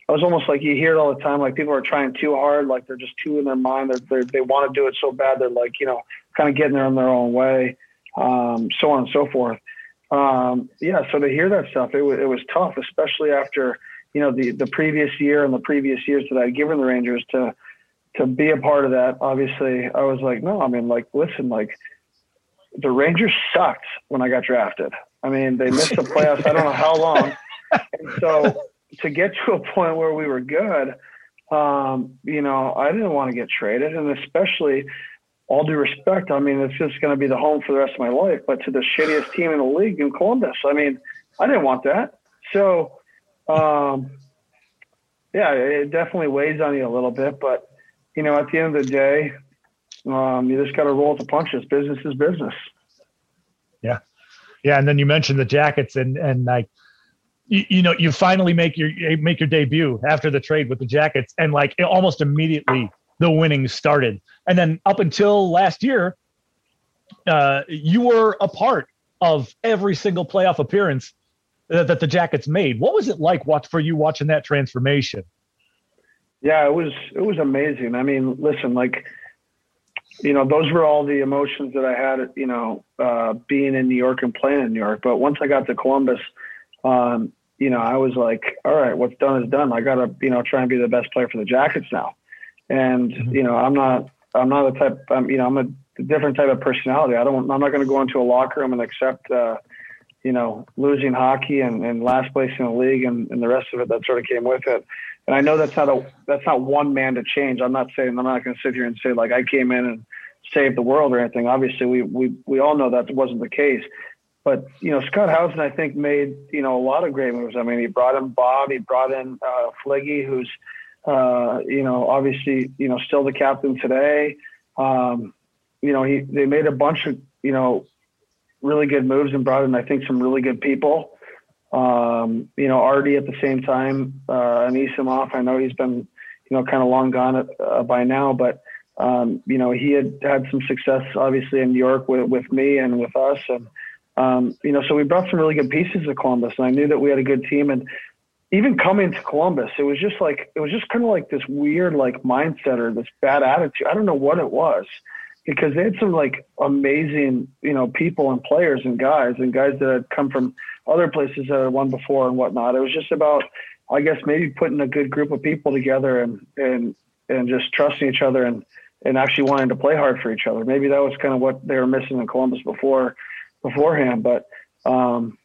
I was almost like you hear it all the time. Like people are trying too hard. Like they're just too in their mind. They're, they're they want to do it so bad. They're like, you know, kind of getting there in their own way, um, so on and so forth. Um, yeah. So to hear that stuff, it was, it was tough, especially after, you know, the, the previous year and the previous years that I'd given the Rangers to, to be a part of that, obviously, I was like, no, I mean, like, listen, like, the Rangers sucked when I got drafted. I mean, they missed the playoffs. I don't know how long. And so to get to a point where we were good, um, you know, I didn't want to get traded. And especially, all due respect, I mean, it's just going to be the home for the rest of my life. But to the shittiest team in the league in Columbus, I mean, I didn't want that. So, um, yeah, it definitely weighs on you a little bit. But you know, at the end of the day, um, you just got to roll with the punches. Business is business. Yeah, yeah. And then you mentioned the jackets, and and like, you, you know, you finally make your make your debut after the trade with the jackets, and like almost immediately the winnings started. And then up until last year, uh, you were a part of every single playoff appearance that, that the Jackets made. What was it like watch for you watching that transformation? Yeah, it was it was amazing. I mean, listen, like you know, those were all the emotions that I had, you know, uh, being in New York and playing in New York. But once I got to Columbus, um, you know, I was like, all right, what's done is done. I got to, you know, try and be the best player for the Jackets now. And, mm-hmm. you know, I'm not, I'm not the type, I'm, you know, I'm a different type of personality. I don't, I'm not going to go into a locker room and accept, uh, you know, losing hockey and, and last place in the league and, and the rest of it that sort of came with it. And I know that's not a that's not one man to change. I'm not saying I'm not going to sit here and say like I came in and saved the world or anything. Obviously, we we we all know that wasn't the case. But you know, Scott Howson, I think, made you know a lot of great moves. I mean, he brought in Bob, he brought in uh, Fliggy, who's Uh, you know, obviously, you know, still the captain today. Um, you know, he they made a bunch of you know really good moves and brought in I think some really good people. Um, you know, Artie at the same time, uh, Anisimov. I know he's been you know kind of long gone uh, by now, but um, you know he had had some success obviously in New York with with me and with us, and um, you know so we brought some really good pieces to Columbus, and I knew that we had a good team and even coming to Columbus, it was just like it was just kind of like this weird like mindset or this bad attitude. I don't know what it was because they had some like amazing, you know, people and players and guys and guys that had come from other places that had won before and whatnot. It was just about, I guess, maybe putting a good group of people together and and and just trusting each other and and actually wanting to play hard for each other. Maybe that was kind of what they were missing in Columbus before beforehand, but. um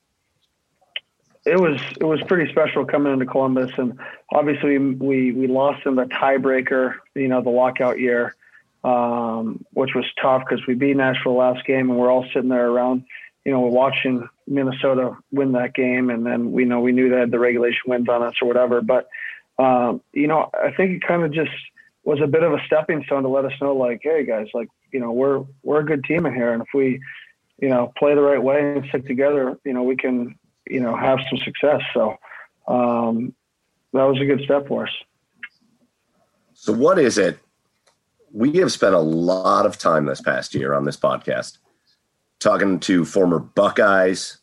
it was it was pretty special coming into Columbus, and obviously we we lost in the tiebreaker, you know, the lockout year, um, which was tough because we beat Nashville last game, and we're all sitting there around, you know, we're watching Minnesota win that game, and then we know we knew that the regulation wins on us or whatever. But um, you know, I think it kind of just was a bit of a stepping stone to let us know, like, hey guys, like you know, we're we're a good team in here, and if we you know play the right way and stick together, you know, we can you know have some success. So um, that was a good step for us. So what is it? We have spent a lot of time this past year on this podcast talking to former Buckeyes,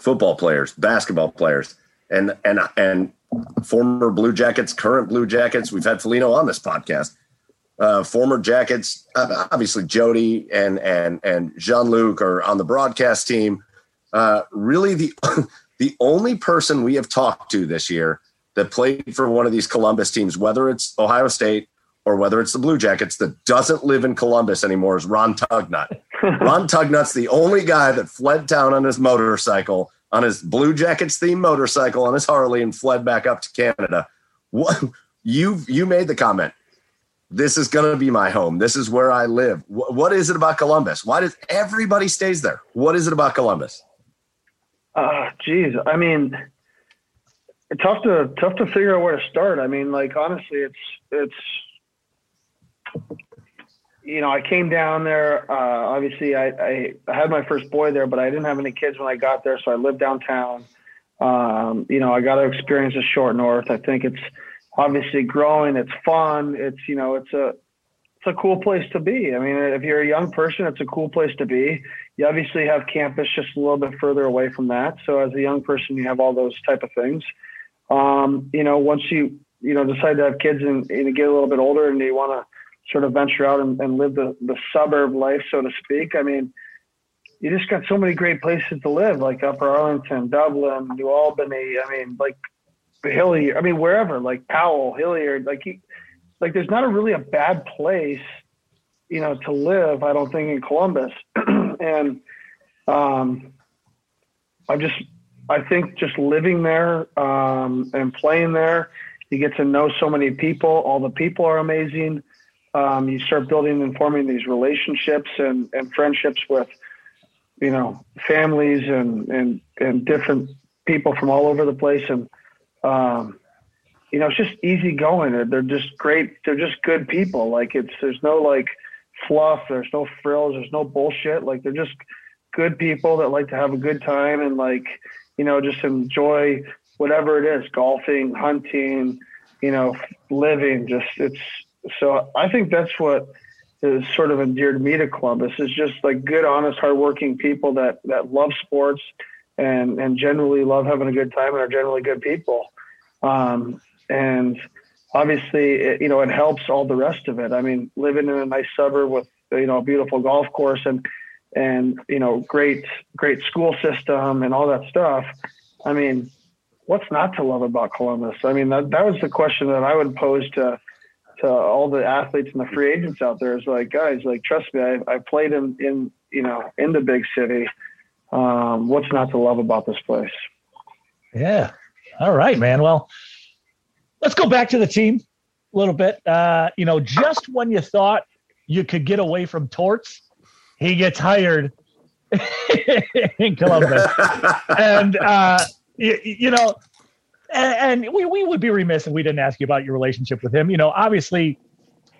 football players, basketball players, and and and former Blue Jackets, current Blue Jackets. We've had Foligno on this podcast. Uh, former Jackets, obviously Jody and and and Jean Luc are on the broadcast team. Uh, really, the the only person we have talked to this year that played for one of these Columbus teams, whether it's Ohio State or whether it's the Blue Jackets, that doesn't live in Columbus anymore is Ron Tugnutt. Ron Tugnutt's the only guy that fled town on his motorcycle, on his Blue Jackets themed motorcycle, on his Harley, and fled back up to Canada. What you you made the comment. This is going to be my home. This is where I live. what is it about Columbus? Why does everybody stays there? What is it about Columbus? Uh, geez, I mean, tough to tough to figure out where to start. I mean, like honestly, it's it's you know, I came down there. Uh, obviously, I, I, I had my first boy there, but I didn't have any kids when I got there, so I lived downtown. Um, you know, I got to experience the short north. I think it's obviously growing. It's fun. It's you know, it's a it's a cool place to be. I mean, if you're a young person, it's a cool place to be you obviously have campus just a little bit further away from that. So as a young person, you have all those type of things. Um, you know, once you you know decide to have kids and, and get a little bit older and you want to sort of venture out and, and live the, the suburb life, so to speak. I mean, you just got so many great places to live, like Upper Arlington, Dublin, New Albany. I mean, like Hilliard. I mean, wherever, like Powell, Hilliard. Like, like there's not a really a bad place you know, to live, I don't think in Columbus. and um, I just, I think just living there um, and playing there, you get to know so many people. All the people are amazing. Um, you start building and forming these relationships and, and friendships with, you know, families and, and, and different people from all over the place. And, um, you know, it's just easy going. They're just great. They're just good people. Like it's, there's no like, fluff. There's no frills. There's no bullshit. Like they're just good people that like to have a good time and like, you know, just enjoy whatever it is, golfing, hunting, you know, living. Just it's so I think that's what is sort of endeared me to Columbus is just like good, honest, hardworking people that that love sports and and generally love having a good time and are generally good people. Um, and obviously, it, you know, it helps all the rest of it. I mean, living in a nice suburb with, you know, a beautiful golf course and, and, you know, great, great school system and all that stuff. I mean, what's not to love about Columbus? I mean, that, that was the question that I would pose to, to all the athletes and the free agents out there is like, guys, like, trust me, I, I played in, in, you know, in the big city. Um, what's not to love about this place? Yeah. All right, man. Well, let's go back to the team a little bit. Uh, you know, just when you thought you could get away from Torts, he gets hired in Columbus. and, uh, you, you, know, and, and we, we would be remiss if we didn't ask you about your relationship with him. You know, obviously,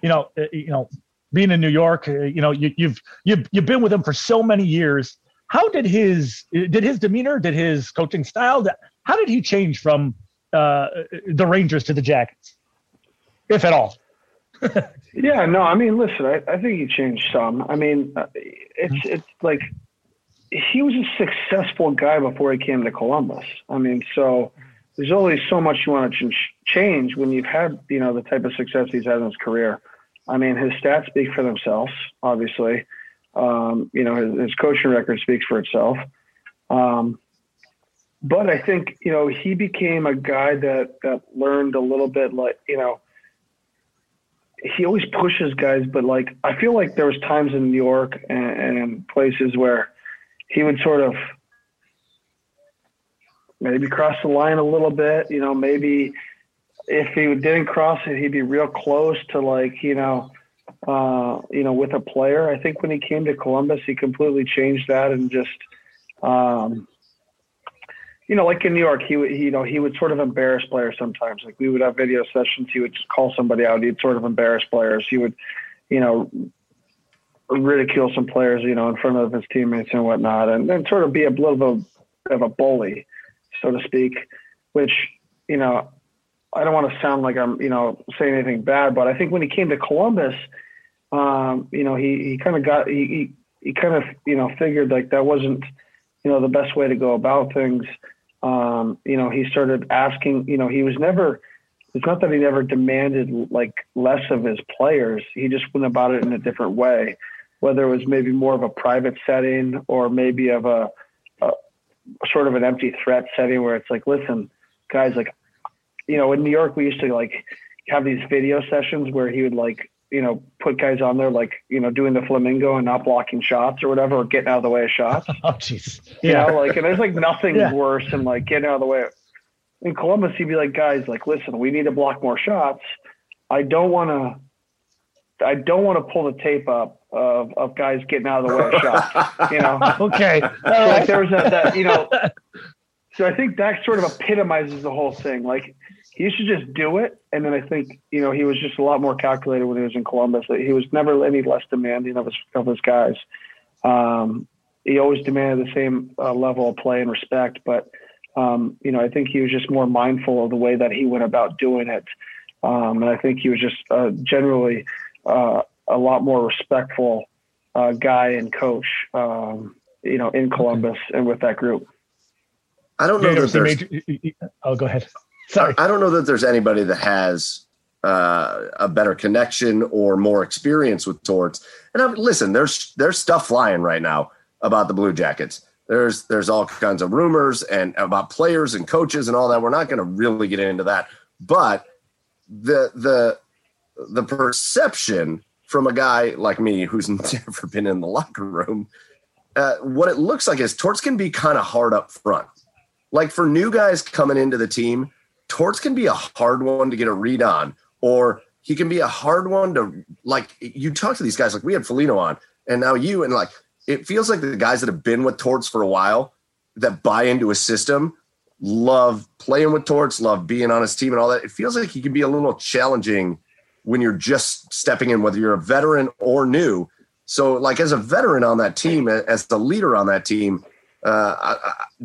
you know, uh, you know, being in New York, uh, you know, you, you've you've you've been with him for so many years. How did his did his demeanor, did his coaching style, how did he change from uh, the Rangers to the Jackets, if at all? yeah, no, I mean, listen, I, I think he changed some. I mean, uh, it's it's like he was a successful guy before he came to Columbus. I mean, so there's only so much you want to ch- change when you've had, you know, the type of success he's had in his career. I mean, his stats speak for themselves, obviously. Um, you know, his, his, coaching record speaks for itself. Um, but I think, you know, he became a guy that, that learned a little bit like, you know, he always pushes guys, but like, I feel like there was times in New York and, and places where he would sort of maybe cross the line a little bit, you know, maybe if he didn't cross it, he'd be real close to like, you know, uh, you know, with a player. I think when he came to Columbus, he completely changed that and just, um, you know, like in New York, he would, you know, he would sort of embarrass players sometimes. Like we would have video sessions. He would just call somebody out. He'd sort of embarrass players. He would, you know, ridicule some players, you know, in front of his teammates and whatnot, and then sort of be a little bit of a bully, so to speak. Which, you know, I don't want to sound like I'm, you know, saying anything bad, but I think when he came to Columbus, um, you know, he he kind of got he, he he kind of you know figured like that wasn't, you know, the best way to go about things. Um, you know, he started asking. You know, he was never it's not that he never demanded like less of his players. He just went about it in a different way, whether it was maybe more of a private setting or maybe of a, a sort of an empty threat setting where it's like, listen, guys, like, you know, in New York, we used to like have these video sessions where he would like, you know, put guys on there, like, you know, doing the flamingo and not blocking shots or whatever, or getting out of the way of shots. oh, jeez. Yeah. You know, like, and there's like nothing yeah. worse than like getting out of the way in Columbus, he'd be like, guys, like, listen, we need to block more shots. I don't want to, I don't want to pull the tape up of, of guys getting out of the way of shots, you know? okay. So, like there was that, that, you know, so I think that sort of epitomizes the whole thing. Like he should just do it. And then I think, you know, he was just a lot more calculated when he was in Columbus. He was never any less demanding of his, of his guys. Um, he always demanded the same uh, level of play and respect, but, um, you know, I think he was just more mindful of the way that he went about doing it. Um, and I think he was just uh, generally uh, a lot more respectful uh, guy and coach, um, you know, in Columbus okay. and with that group. I don't know that there's. Major, oh, go ahead. Sorry. I don't know that there's anybody that has uh, a better connection or more experience with Torts. And I'm, listen, there's there's stuff flying right now about the Blue Jackets. There's there's all kinds of rumors and about players and coaches and all that. We're not going to really get into that, but the the the perception from a guy like me who's never been in the locker room, uh, what it looks like is Torts can be kind of hard up front. Like for new guys coming into the team, Torts can be a hard one to get a read on, or he can be a hard one to like. You talk to these guys like we had Foligno on, and now you, and like it feels like the guys that have been with Torts for a while that buy into a system love playing with Torts, love being on his team and all that. It feels like he can be a little challenging when you're just stepping in, whether you're a veteran or new. So, like as a veteran on that team, as the leader on that team, uh,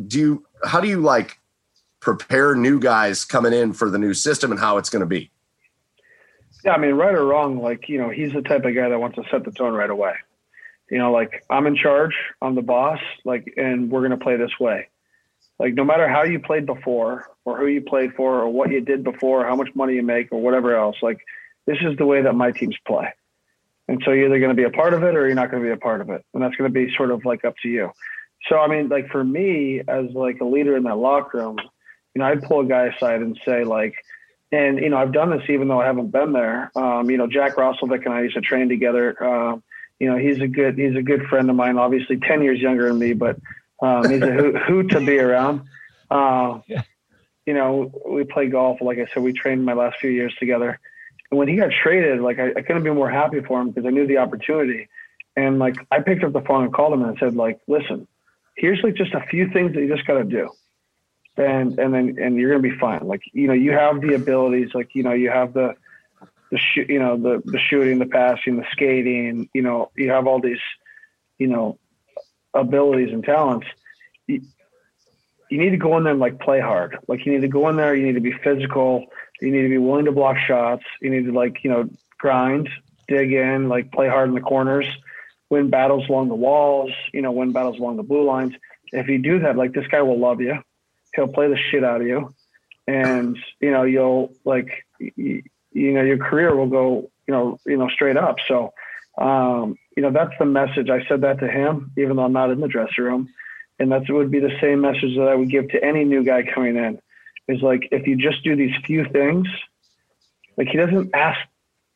do you how do you like prepare new guys coming in for the new system and how it's going to be? Yeah, I mean, right or wrong, like you know, he's the type of guy that wants to set the tone right away you know, like I'm in charge, I'm the boss, like, and we're going to play this way. Like, no matter how you played before, or who you played for, or what you did before, how much money you make, or whatever else, like, this is the way that my teams play. And so you're either going to be a part of it or you're not going to be a part of it. And that's going to be sort of like up to you. So, I mean, like for me as like a leader in that locker room, you know, I'd pull a guy aside and say like, and, you know, I've done this even though I haven't been there. Um, you know, Jack Roslovic and I used to train together. Um, you know, he's a good he's a good friend of mine. Obviously, ten years younger than me, but um, he's a hoot, hoot, to be around. Uh, yeah. You know, we play golf. Like I said, we trained my last few years together. And when he got traded, like I, I couldn't be more happy for him because I knew the opportunity. And like I picked up the phone and called him and said, like, listen, here's like just a few things that you just got to do. and and then and you're gonna be fine. Like you know, you have the abilities. Like you know, you have the the shoot, you know, the the shooting, the passing, the skating. You know, you have all these, you know, abilities and talents. You, you need to go in there and like play hard. Like you need to go in there. You need to be physical. You need to be willing to block shots. You need to like you know grind, dig in, like play hard in the corners, win battles along the walls. You know, win battles along the blue lines. If you do that, like this guy will love you. He'll play the shit out of you, and you know you'll like you, you know your career will go you know you know straight up. So um, you know that's the message. I said that to him, even though I'm not in the dressing room, and that would be the same message that I would give to any new guy coming in. Is like if you just do these few things, like he doesn't ask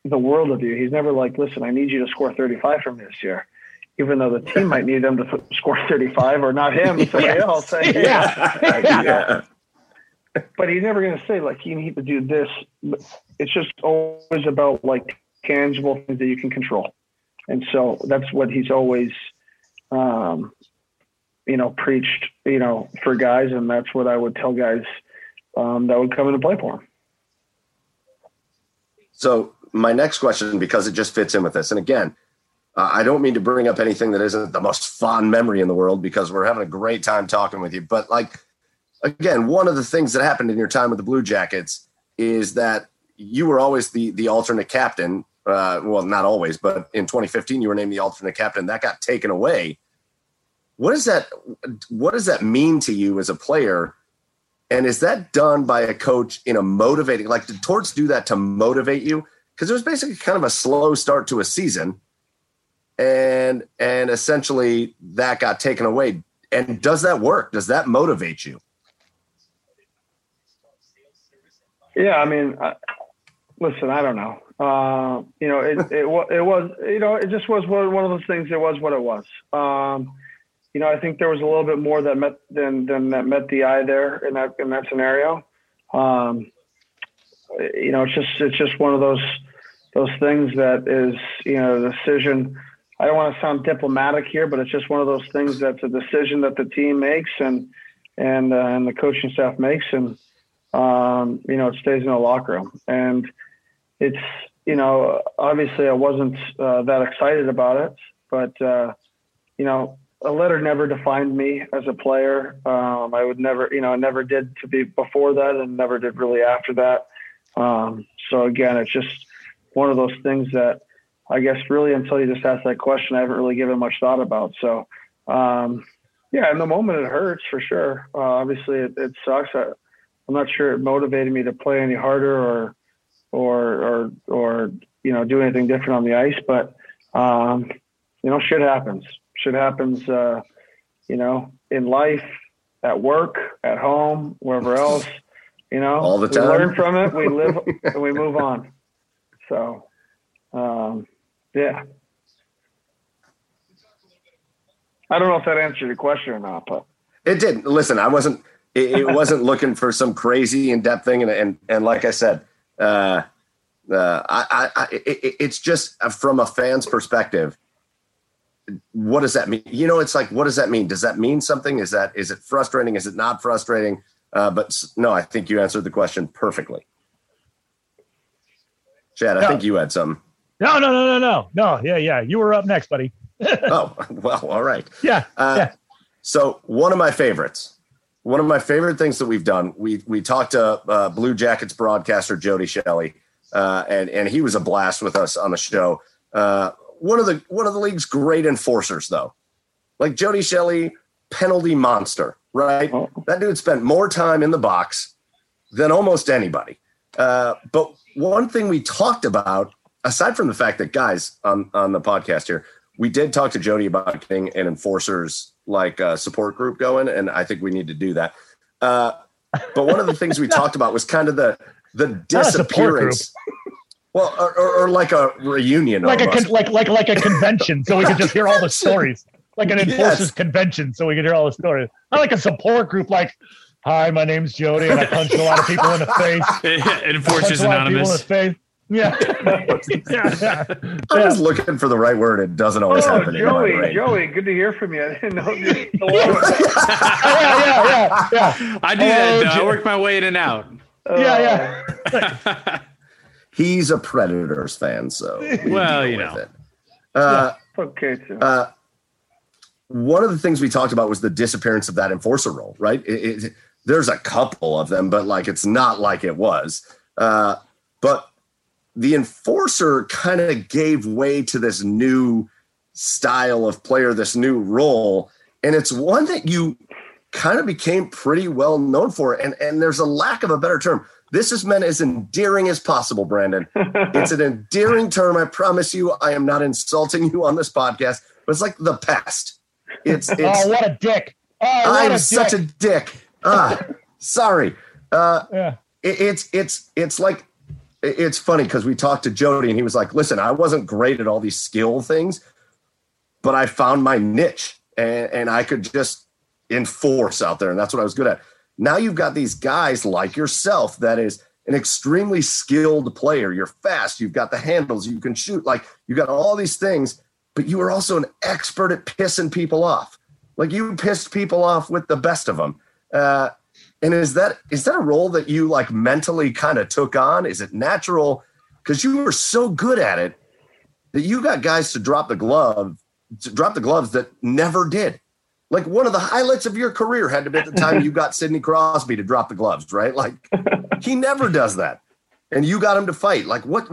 the world of you. He's never like, listen, I need you to score 35 from this year even though the team might need them to score 35 or not him, somebody yes. else. Say, hey, yeah. yeah. But he's never going to say like you need to do this. It's just always about like tangible things that you can control, and so that's what he's always, um, you know, preached, you know, for guys, and that's what I would tell guys um, that would come into play for him. So my next question, because it just fits in with this, and again, uh, I don't mean to bring up anything that isn't the most fond memory in the world because we're having a great time talking with you. But like, again, one of the things that happened in your time with the Blue Jackets is that you were always the the alternate captain. Uh, well, not always, but in 2015 you were named the alternate captain. That got taken away. What does that What does that mean to you as a player? And is that done by a coach in a motivating? Like, did Torts do that to motivate you? Because it was basically kind of a slow start to a season. And and essentially that got taken away. And does that work? Does that motivate you? Yeah i mean I, listen i don't know. Uh, you know it, it, it was you know it just was one of those things it was what it was. Um, you know i think there was a little bit more that met than than that met the eye there in that in that scenario um, you know it's just it's just one of those those things that is you know the decision I don't want to sound diplomatic here, but it's just one of those things that's a decision that the team makes and and uh, and the coaching staff makes, and um, you know it stays in the locker room. And it's you know obviously I wasn't uh, that excited about it, but uh, you know a letter never defined me as a player. Um, I would never you know I never did to be before that, and never did really after that. Um, so again, it's just one of those things that I guess really until you just ask that question, I haven't really given much thought about. So, um, yeah, in the moment it hurts for sure. Uh, obviously it, it sucks. I, am not sure it motivated me to play any harder or, or, or, or, you know, do anything different on the ice, but, um, you know, shit happens. Shit happens, uh, you know, in life, at work, at home, wherever else, you know, all the time. We learn from it. We live and we move on. So, um, yeah. I don't know if that answered your question or not, but it did. Listen, I wasn't. It, it wasn't looking for some crazy in depth thing, and and and like I said, uh, uh, I, I, it, it's just from a fan's perspective. What does that mean? You know, it's like, what does that mean? Does that mean something? Is that is it frustrating? Is it not frustrating? Uh, but no, I think you answered the question perfectly. Chad, I think you had some. No, no, no, no, no, no. Yeah, yeah. You were up next, buddy. oh, well, all right. Yeah, uh, yeah. So one of my favorites, one of my favorite things that we've done, we we talked to uh, Blue Jackets broadcaster Jody Shelley, uh, and and he was a blast with us on the show. One of the one of the league's great enforcers, though, like Jody Shelley, penalty monster, right? Oh. That dude spent more time in the box than almost anybody. Uh, but one thing we talked about aside from the fact that guys on on the podcast here, we did talk to Jody about getting an enforcers like uh, support group going, and I think we need to do that. Uh, but one of the things we talked about was kind of the the disappearance. Well, or, or, or, like a reunion, like almost. a con- like like like a convention, so we could just hear all the stories, like an enforcers yes. convention, so we could hear all the stories. I like a support group, like Hi, my name's Jody, and I punch a lot of people in the face. Enforcers Anonymous. Yeah. yeah, yeah. I was looking for the right word. It doesn't always Oh, happen. in Joey. Joey, good to hear from you. I didn't know. you- yeah, yeah, yeah, yeah. I do that. Oh, though. I work my way in and out. Yeah, yeah. Oh. He's a Predators fan, so we Well, deal you with know. it. Uh, okay, too. uh, one of the things we talked about was the disappearance of that enforcer role, right? It, it, there's a couple of them, but like it's not like it was. Uh, but the enforcer kind of gave way to this new style of player, this new role, and it's one that you kind of became pretty well known for. And and there's a lack of a better term. This is meant as endearing as possible, Brandon. it's an endearing term. I promise you, I am not insulting you on this podcast, but it's like the pest. It's it's. Oh, what a dick. Oh, I'm a such dick. a dick. Ah, sorry. Uh, Yeah. it, it's it's it's like it's funny because we talked to Jody and he was like, "Listen, I wasn't great at all these skill things, but I found my niche and, and I could just enforce out there, and that's what I was good at." Now you've got these guys like yourself that is an extremely skilled player. You're fast. You've got the handles. You can shoot. Like you got all these things, but you are also an expert at pissing people off. Like you pissed people off with the best of them. Uh, and is that is that a role that you like mentally kind of took on? Is it natural? Because you were so good at it that you got guys to drop the glove, to drop the gloves that never did. Like one of the highlights of your career had to be at the time you got Sidney Crosby to drop the gloves, right? Like he never does that, and you got him to fight. Like what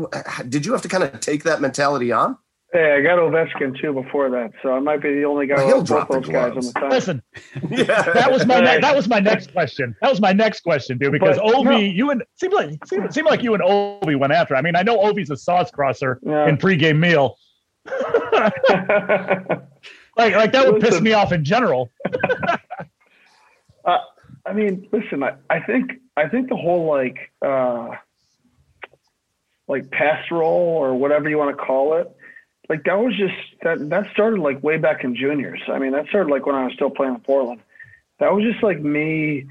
did you have to kind of take that mentality on? Hey, I got Ovechkin too before that, so I might be the only guy Well, he'll drop the those guys on gloves. the time. Listen, Yeah, that was my ne- that was my next question. That was my next question, dude. Because But, Ovi, no. you and seemed like seemed, seemed like you and Ovi went after. I mean, I know Ovi's a sauce crosser Yeah. in pregame meal. Like like that would piss me off in general. Uh, I mean, listen, I, I think I think the whole like uh, like pass roll or whatever you want to call it, like that was just that that started like way back in juniors. I mean, that started like when I was still playing in Portland. That was just like me,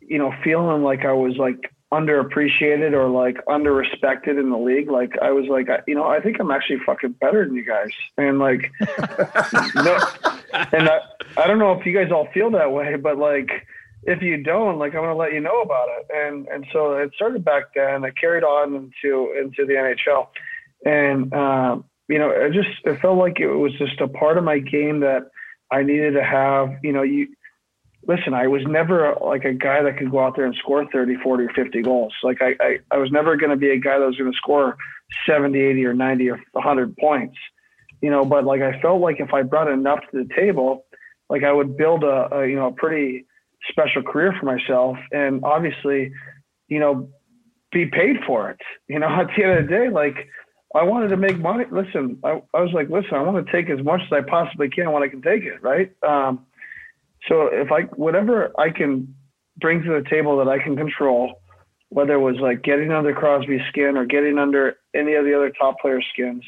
you know, feeling like I was like underappreciated or like underrespected in the league. Like I was like, you know, I think I'm actually fucking better than you guys, and like, no, and I, I don't know if you guys all feel that way, but like if you don't, like I'm gonna let you know about it. And and so it started back then. I carried on into into the NHL, and um, you know, it just it felt like it was just a part of my game that I needed to have. You know, you listen. I was never like a guy that could go out there and score 30, 40, or 50 goals. Like I I, I was never going to be a guy that was going to score 70, 80, or 90 or 100 points you know, but like I felt like if I brought enough to the table, like I would build a, a you know a pretty special career for myself, and obviously, you know, be paid for it. You know, at the end of the day, like I wanted to make money. Listen, I, I was like, listen, I want to take as much as I possibly can when I can take it, right? Um, so if I whatever I can bring to the table that I can control, whether it was like getting under Crosby's skin or getting under any of the other top player skins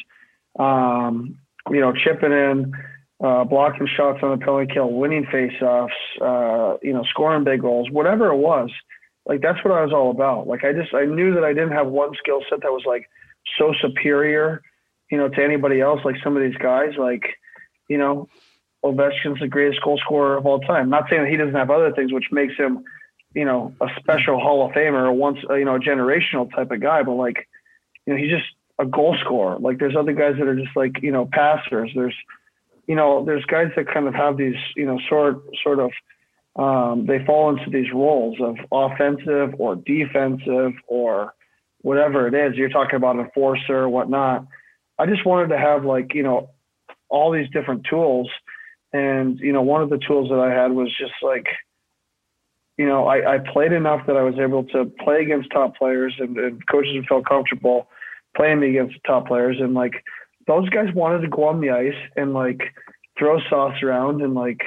um, you know, chipping in, uh, blocking shots on the penalty kill, winning faceoffs, uh, you know, scoring big goals, whatever it was. Like that's what I was all about. Like I just I knew that I didn't have one skill set that was like so superior, you know, to anybody else. Like some of these guys, like you know, Ovechkin's the greatest goal scorer of all time. Not saying that he doesn't have other things, which makes him, you know, a special Hall of Famer or once, you know, a generational type of guy. But like, you know, he's just a goal scorer. Like there's other guys that are just like, you know, passers. There's, you know, there's guys that kind of have these, you know, sort sort of um, they fall into these roles of offensive or defensive or whatever it is. You're talking about enforcer or whatnot. I just wanted to have like, you know, all these different tools. And, you know, one of the tools that I had was just like, you know, I, I played enough that I was able to play against top players and, and coaches feel comfortable playing me against top players. And like those guys wanted to go on the ice and like throw sauce around and like,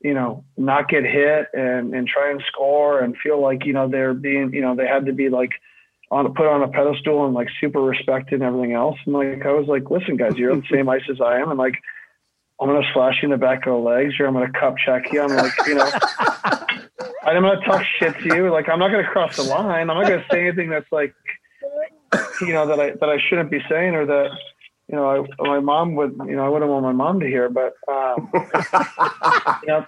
you know, not get hit and, and try and score and feel like, you know, they're being, you know, they had to be like on put on a pedestal and like super respected and everything else. And like, I was like, listen guys, you're on the same ice as I am. And like, I'm going to slash you in the back of the legs or I'm going to cup check you. I'm like, you know, I'm to talk shit to you. Like, I'm not going to cross the line. I'm not going to say anything that's like, you know that I that I shouldn't be saying or that you know I, my mom would you know I wouldn't want my mom to hear, but um, you know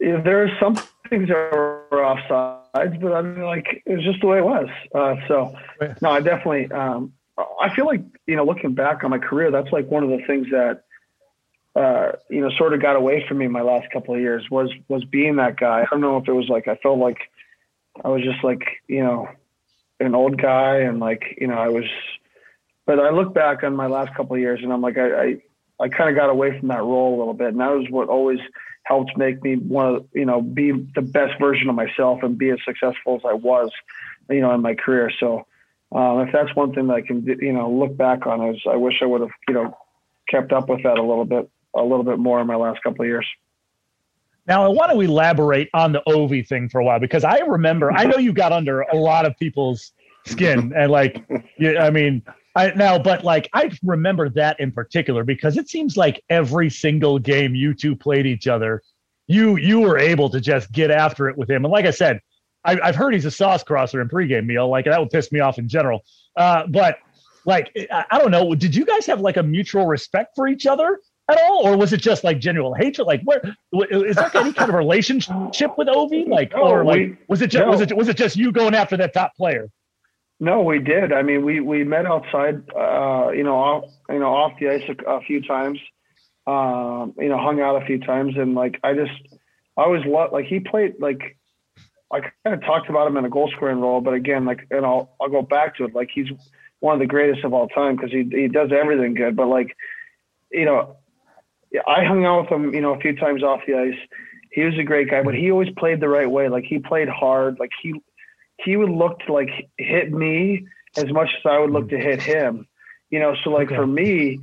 there are some things that are offsides, but I mean like it was just the way it was. Uh, so no, I definitely um, I feel like you know looking back on my career, that's like one of the things that uh, you know, sort of got away from me my last couple of years was was being that guy. I don't know if it was like I felt like I was just like you know an old guy and like you know I was, but I look back on my last couple of years and I'm like I I, I kind of got away from that role a little bit, and that was what always helped make me want to you know be the best version of myself and be as successful as I was, you know, in my career. So. Um, if that's one thing that I can, you know, look back on is I wish I would have, you know, kept up with that a little bit a little bit more in my last couple of years. Now, I want to elaborate on the Ovi thing for a while because I remember, I know you got under a lot of people's skin and like, yeah, I mean, I now, but like, I remember that in particular because it seems like every single game you two played each other, you you were able to just get after it with him. And like I said, I, have heard he's a sauce crosser in pregame meal. Like that would piss me off in general. Uh, but like, I don't know. Did you guys have like a mutual respect for each other? At all, or was it just like general hatred? Like, where is there any kind of relationship with Ovi? Like, no, or like, we, was it just no. was it was it just you going after that top player? No, we did. I mean, we we met outside, uh, you know, off you know off the ice a, a few times, um, you know, hung out a few times, and like I just I always loved like he played like I kind of talked about him in a goal scoring role, but again, like, and I'll I'll go back to it. Like he's one of the greatest of all time because he he does everything good. But like, you know, I hung out with him, you know, a few times off the ice. He was a great guy, but he always played the right way. Like he played hard. Like he he would look to like hit me as much as I would look to hit him. You know, so like okay. for me,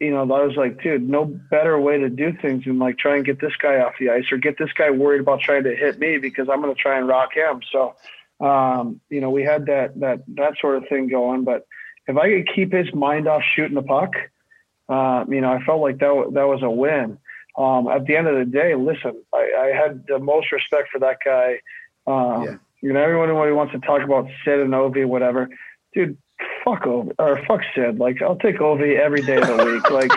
you know, I was like, dude, no better way to do things than like try and get this guy off the ice or get this guy worried about trying to hit me because I'm going to try and rock him. So, um, you know, we had that that that sort of thing going. But if I could keep his mind off shooting the puck, uh, you know, I felt like that that was a win. Um, at the end of the day, listen, I, I had the most respect for that guy. Um, yeah. You know, everyone who wants to talk about Sid and Ovi, whatever, dude, fuck Ovi or fuck Sid. Like, I'll take Ovi every day of the week. Like,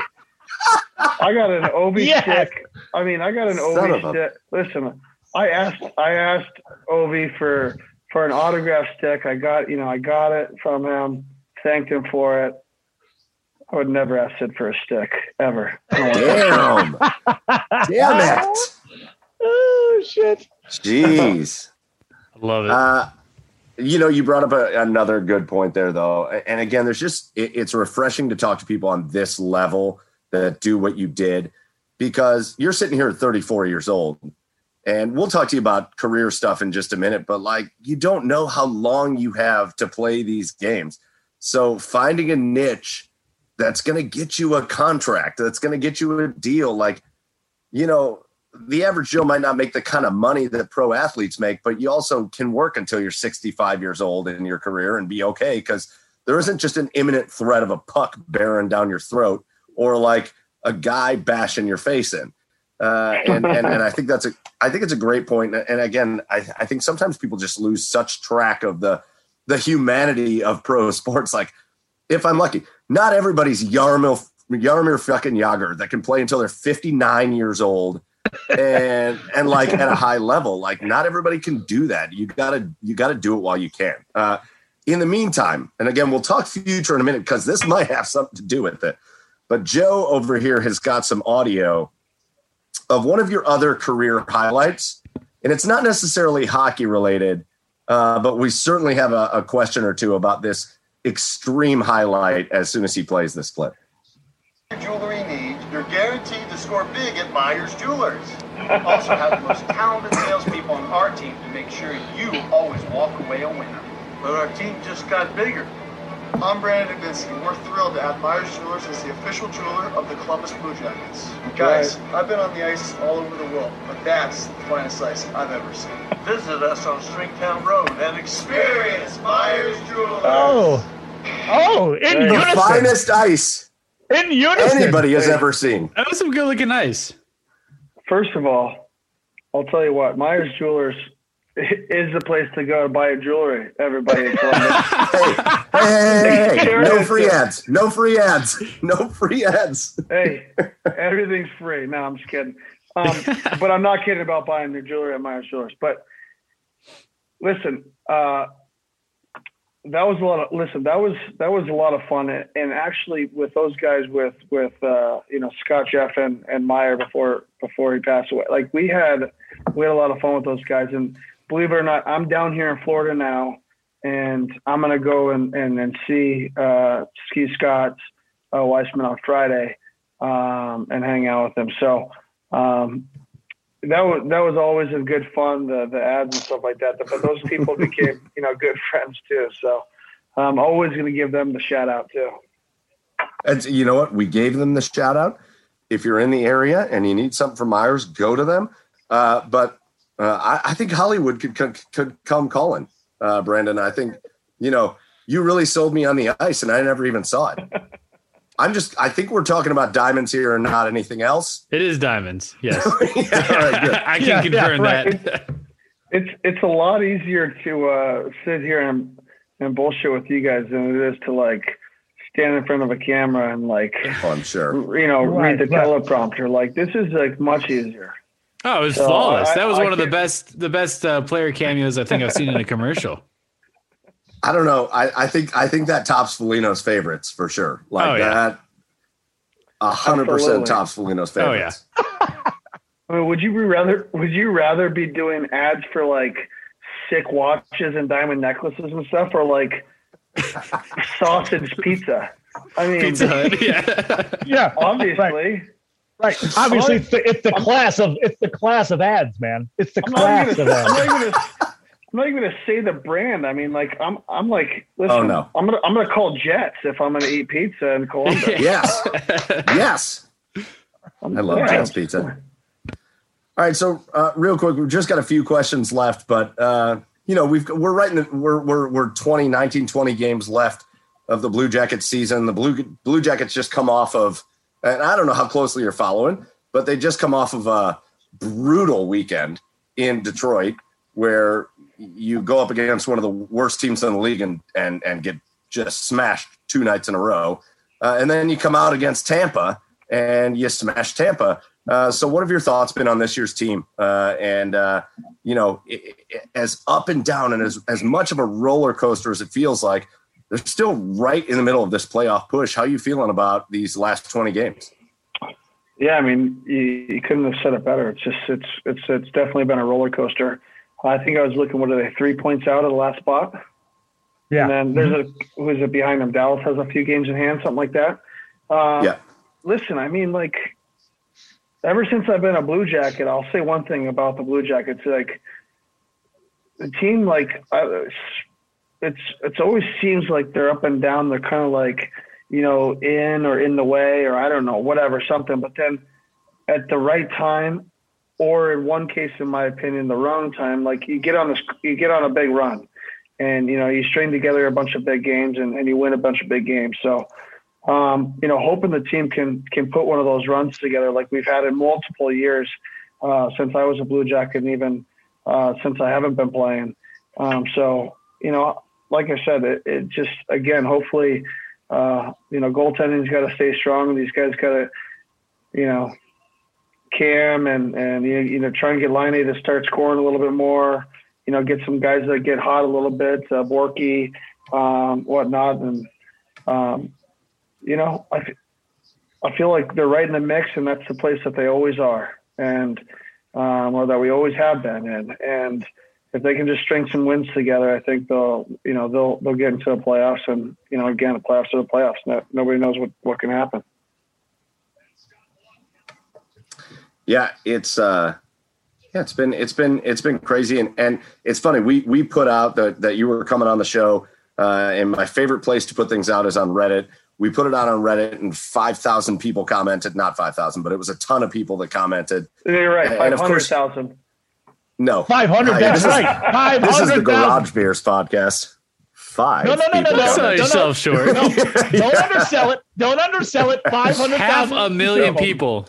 I got an Ovi yes. stick. I mean, I got an Son Ovi stick. Listen, I asked, I asked Ovi for for an autograph stick. I got, you know, I got it from him. Thanked him for it. I would never ask Sid for a stick ever. Damn. Damn it. Oh shit. Jeez. I love it. Uh, you know, you brought up a, another good point there, though. And again, there's just it, it's refreshing to talk to people on this level that do what you did because you're sitting here at 34 years old. And we'll talk to you about career stuff in just a minute, but like you don't know how long you have to play these games. So finding a niche that's going to get you a contract, that's going to get you a deal. Like, you know, the average Joe might not make the kind of money that pro athletes make, but you also can work until you're 65 years old in your career and be okay because there isn't just an imminent threat of a puck bearing down your throat or like a guy bashing your face in. Uh, and, and, and I think that's a, I think it's a great point. And again, I, I think sometimes people just lose such track of the, the humanity of pro sports. Like, if I'm lucky, not everybody's Jaromir Jaromir fucking Jagr that can play until they're 59 years old and and like at a high level. Like not everybody can do that. You gotta you gotta do it while you can. Uh, in the meantime, and again, we'll talk future in a minute because this might have something to do with it. But Joe over here has got some audio of one of your other career highlights, and it's not necessarily hockey related, uh, but we certainly have a, a question or two about this extreme highlight as soon as he plays this clip. Jewelry needs, you're guaranteed to score big at Myers Jewelers. also have the most talented salespeople on our team to make sure you always walk away a winner. But our team just got bigger. I'm Brandon Dubinsky. We're thrilled to have Myers Jewelers as the official jeweler of the Columbus Blue Jackets. Guys, right. I've been on the ice all over the world, but that's the finest ice I've ever seen. Visit us on Stringtown Road and experience Myers Jewelers. Oh, oh, in the unison. finest ice in unison anybody has ever seen. That was some good looking ice. First of all, I'll tell you what, Myers Jewelers is the place to go to buy a jewelry. Everybody in Columbus. Hey, no it free ads. No free ads. No free ads. hey, everything's free. No, I'm just kidding. Um, but I'm not kidding about buying new jewelry at Myers Jewelers. But listen, uh, that was a lot of listen. That was that was a lot of fun, and actually with those guys, with with uh, you know Scott Jeff and, and Meyer before before he passed away, like we had we had a lot of fun with those guys. And believe it or not, I'm down here in Florida now, and I'm gonna go and and, and see uh, Ski Scott's uh, Weissman on Friday um, and hang out with them. So um, that was that was always a good fun, the the ads and stuff like that. But those people became you know good friends too. So I'm always going to give them the shout out too. And you know what? We gave them the shout out. If you're in the area and you need something from Myers, go to them. Uh, but uh, I, I think Hollywood could could, could come calling, uh, Brandon. I think you know you really sold me on the ice, and I never even saw it. I'm just. I think we're talking about diamonds here and not anything else. It is diamonds. Yes. yeah, all right, good. I can Yeah, yeah, confirm right. that. It's it's a lot easier to uh, sit here and and bullshit with you guys than it is to like stand in front of a camera and like Oh, I'm sure. you know Right, read the right. teleprompter. Like this is like much easier. Oh, it was So, flawless. I- that was I one of the best, the best uh, player cameos I think I've seen in a commercial. I don't know. I, I think I think that tops Foligno's favorites for sure. Like Oh, yeah. that. A hundred percent Absolutely. tops Foligno's Oh, yeah. I mean, would you be rather would you rather be doing ads for like sick watches and diamond necklaces and stuff, or like sausage pizza? I mean, Pizza Yeah. Yeah, obviously. Right. Obviously, it's the, it's the class of it's the class of ads, man. It's the I'm not, class even of gonna, I'm, ads. not gonna, I'm not even gonna say the brand. I mean, like I'm I'm like listen, Oh, no. I'm gonna I'm gonna call Jets if I'm gonna eat pizza in Columbus. Yes. yes. I love Yeah. Jets Pizza. All right, so uh, real quick, we've just got a few questions left, but uh, you know we've we're right in the, we're we're we're 20, 19, 20 games left of the Blue Jackets season. The Blue Blue Jackets just come off of, and I don't know how closely you're following, but they just come off of a brutal weekend in Detroit where you go up against one of the worst teams in the league and and and get just smashed two nights in a row, uh, and then you come out against Tampa and you smash Tampa. Uh, so, what have your thoughts been on this year's team? Uh, and uh, you know, i i as up and down and as as much of a roller coaster as it feels like, they're still right in the middle of this playoff push. How you feeling about these last twenty games? Yeah, I mean, you, you couldn't have said it better. It's just it's it's it's definitely been a roller coaster. I think I was looking. What are they? Three points out of the last spot. Yeah. And then there's a who is it behind them? Dallas has a few games in hand, something like that. Uh, Yeah. Listen, I mean, like, ever since I've been a Blue Jacket, I'll say one thing about the Blue Jackets. Like, the team, like, I, it's it's always seems like they're up and down. They're kind of like, you know, in or in the way, or I don't know, whatever, something. But then at the right time, or in one case, in my opinion, the wrong time, like you get on this, you get on a big run and you know you string together a bunch of big games and, and you win a bunch of big games so um, you know hoping the team can can put one of those runs together like we've had in multiple years uh, since i was a blue jacket and even uh, since i haven't been playing um, so you know like i said it, it just again hopefully uh, you know goaltending's got to stay strong these guys got to you know cam and and you, know try and get Laine to start scoring a little bit more you know, get some guys that get hot a little bit, uh, Borky, um, whatnot. And, um, you know, I, feel like they're right in the mix and that's the place that they always are. And, um, or that we always have been in. And if they can just string some wins together, I think they'll, you know, they'll, they'll get into the playoffs and, you know, again, the playoffs are the playoffs. No, nobody knows what, what can happen. Yeah, it's uh yeah, it's been it's been it's been crazy and and it's funny. We we put out that that you were coming on the show uh and my favorite place to put things out is on Reddit. We put it out on Reddit and 5,000 people commented, not 5,000, but it was a ton of people that commented. You're right. And of course- 500,000. No. 500, Uh, that's is- right. 500, This is the Garage Beers podcast. Five. No, no, no, no, people no. Sell commented. yourself short. No, don't undersell it. Don't undersell it. 500,000. Half a million No. people.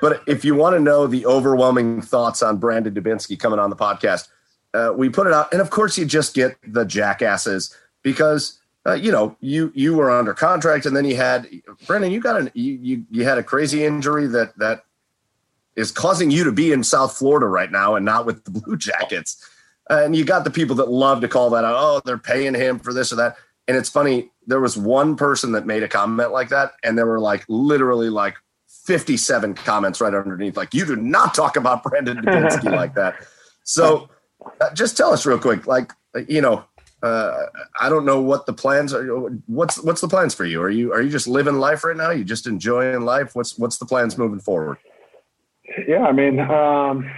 But if you want to know the overwhelming thoughts on Brandon Dubinsky coming on the podcast, uh, we put it out. And of course, you just get the jackasses because uh, you know, you you were under contract, and then you had Brendan. You got an you you, you had a crazy injury that that is causing you to be in South Florida right now and not with the Blue Jackets. And you got the people that love to call that out. Oh, they're paying him for this or that. And it's funny. There was one person that made a comment like that, and there were like literally like 57 comments right underneath. Like, you do not talk about Brandon Dubinsky like that. So, uh, just tell us real quick. Like, you know, uh, I don't know what the plans are. What's what's the plans for you? Are you are you just living life right now? Are you just enjoying life? What's what's the plans moving forward? Yeah, I mean, um,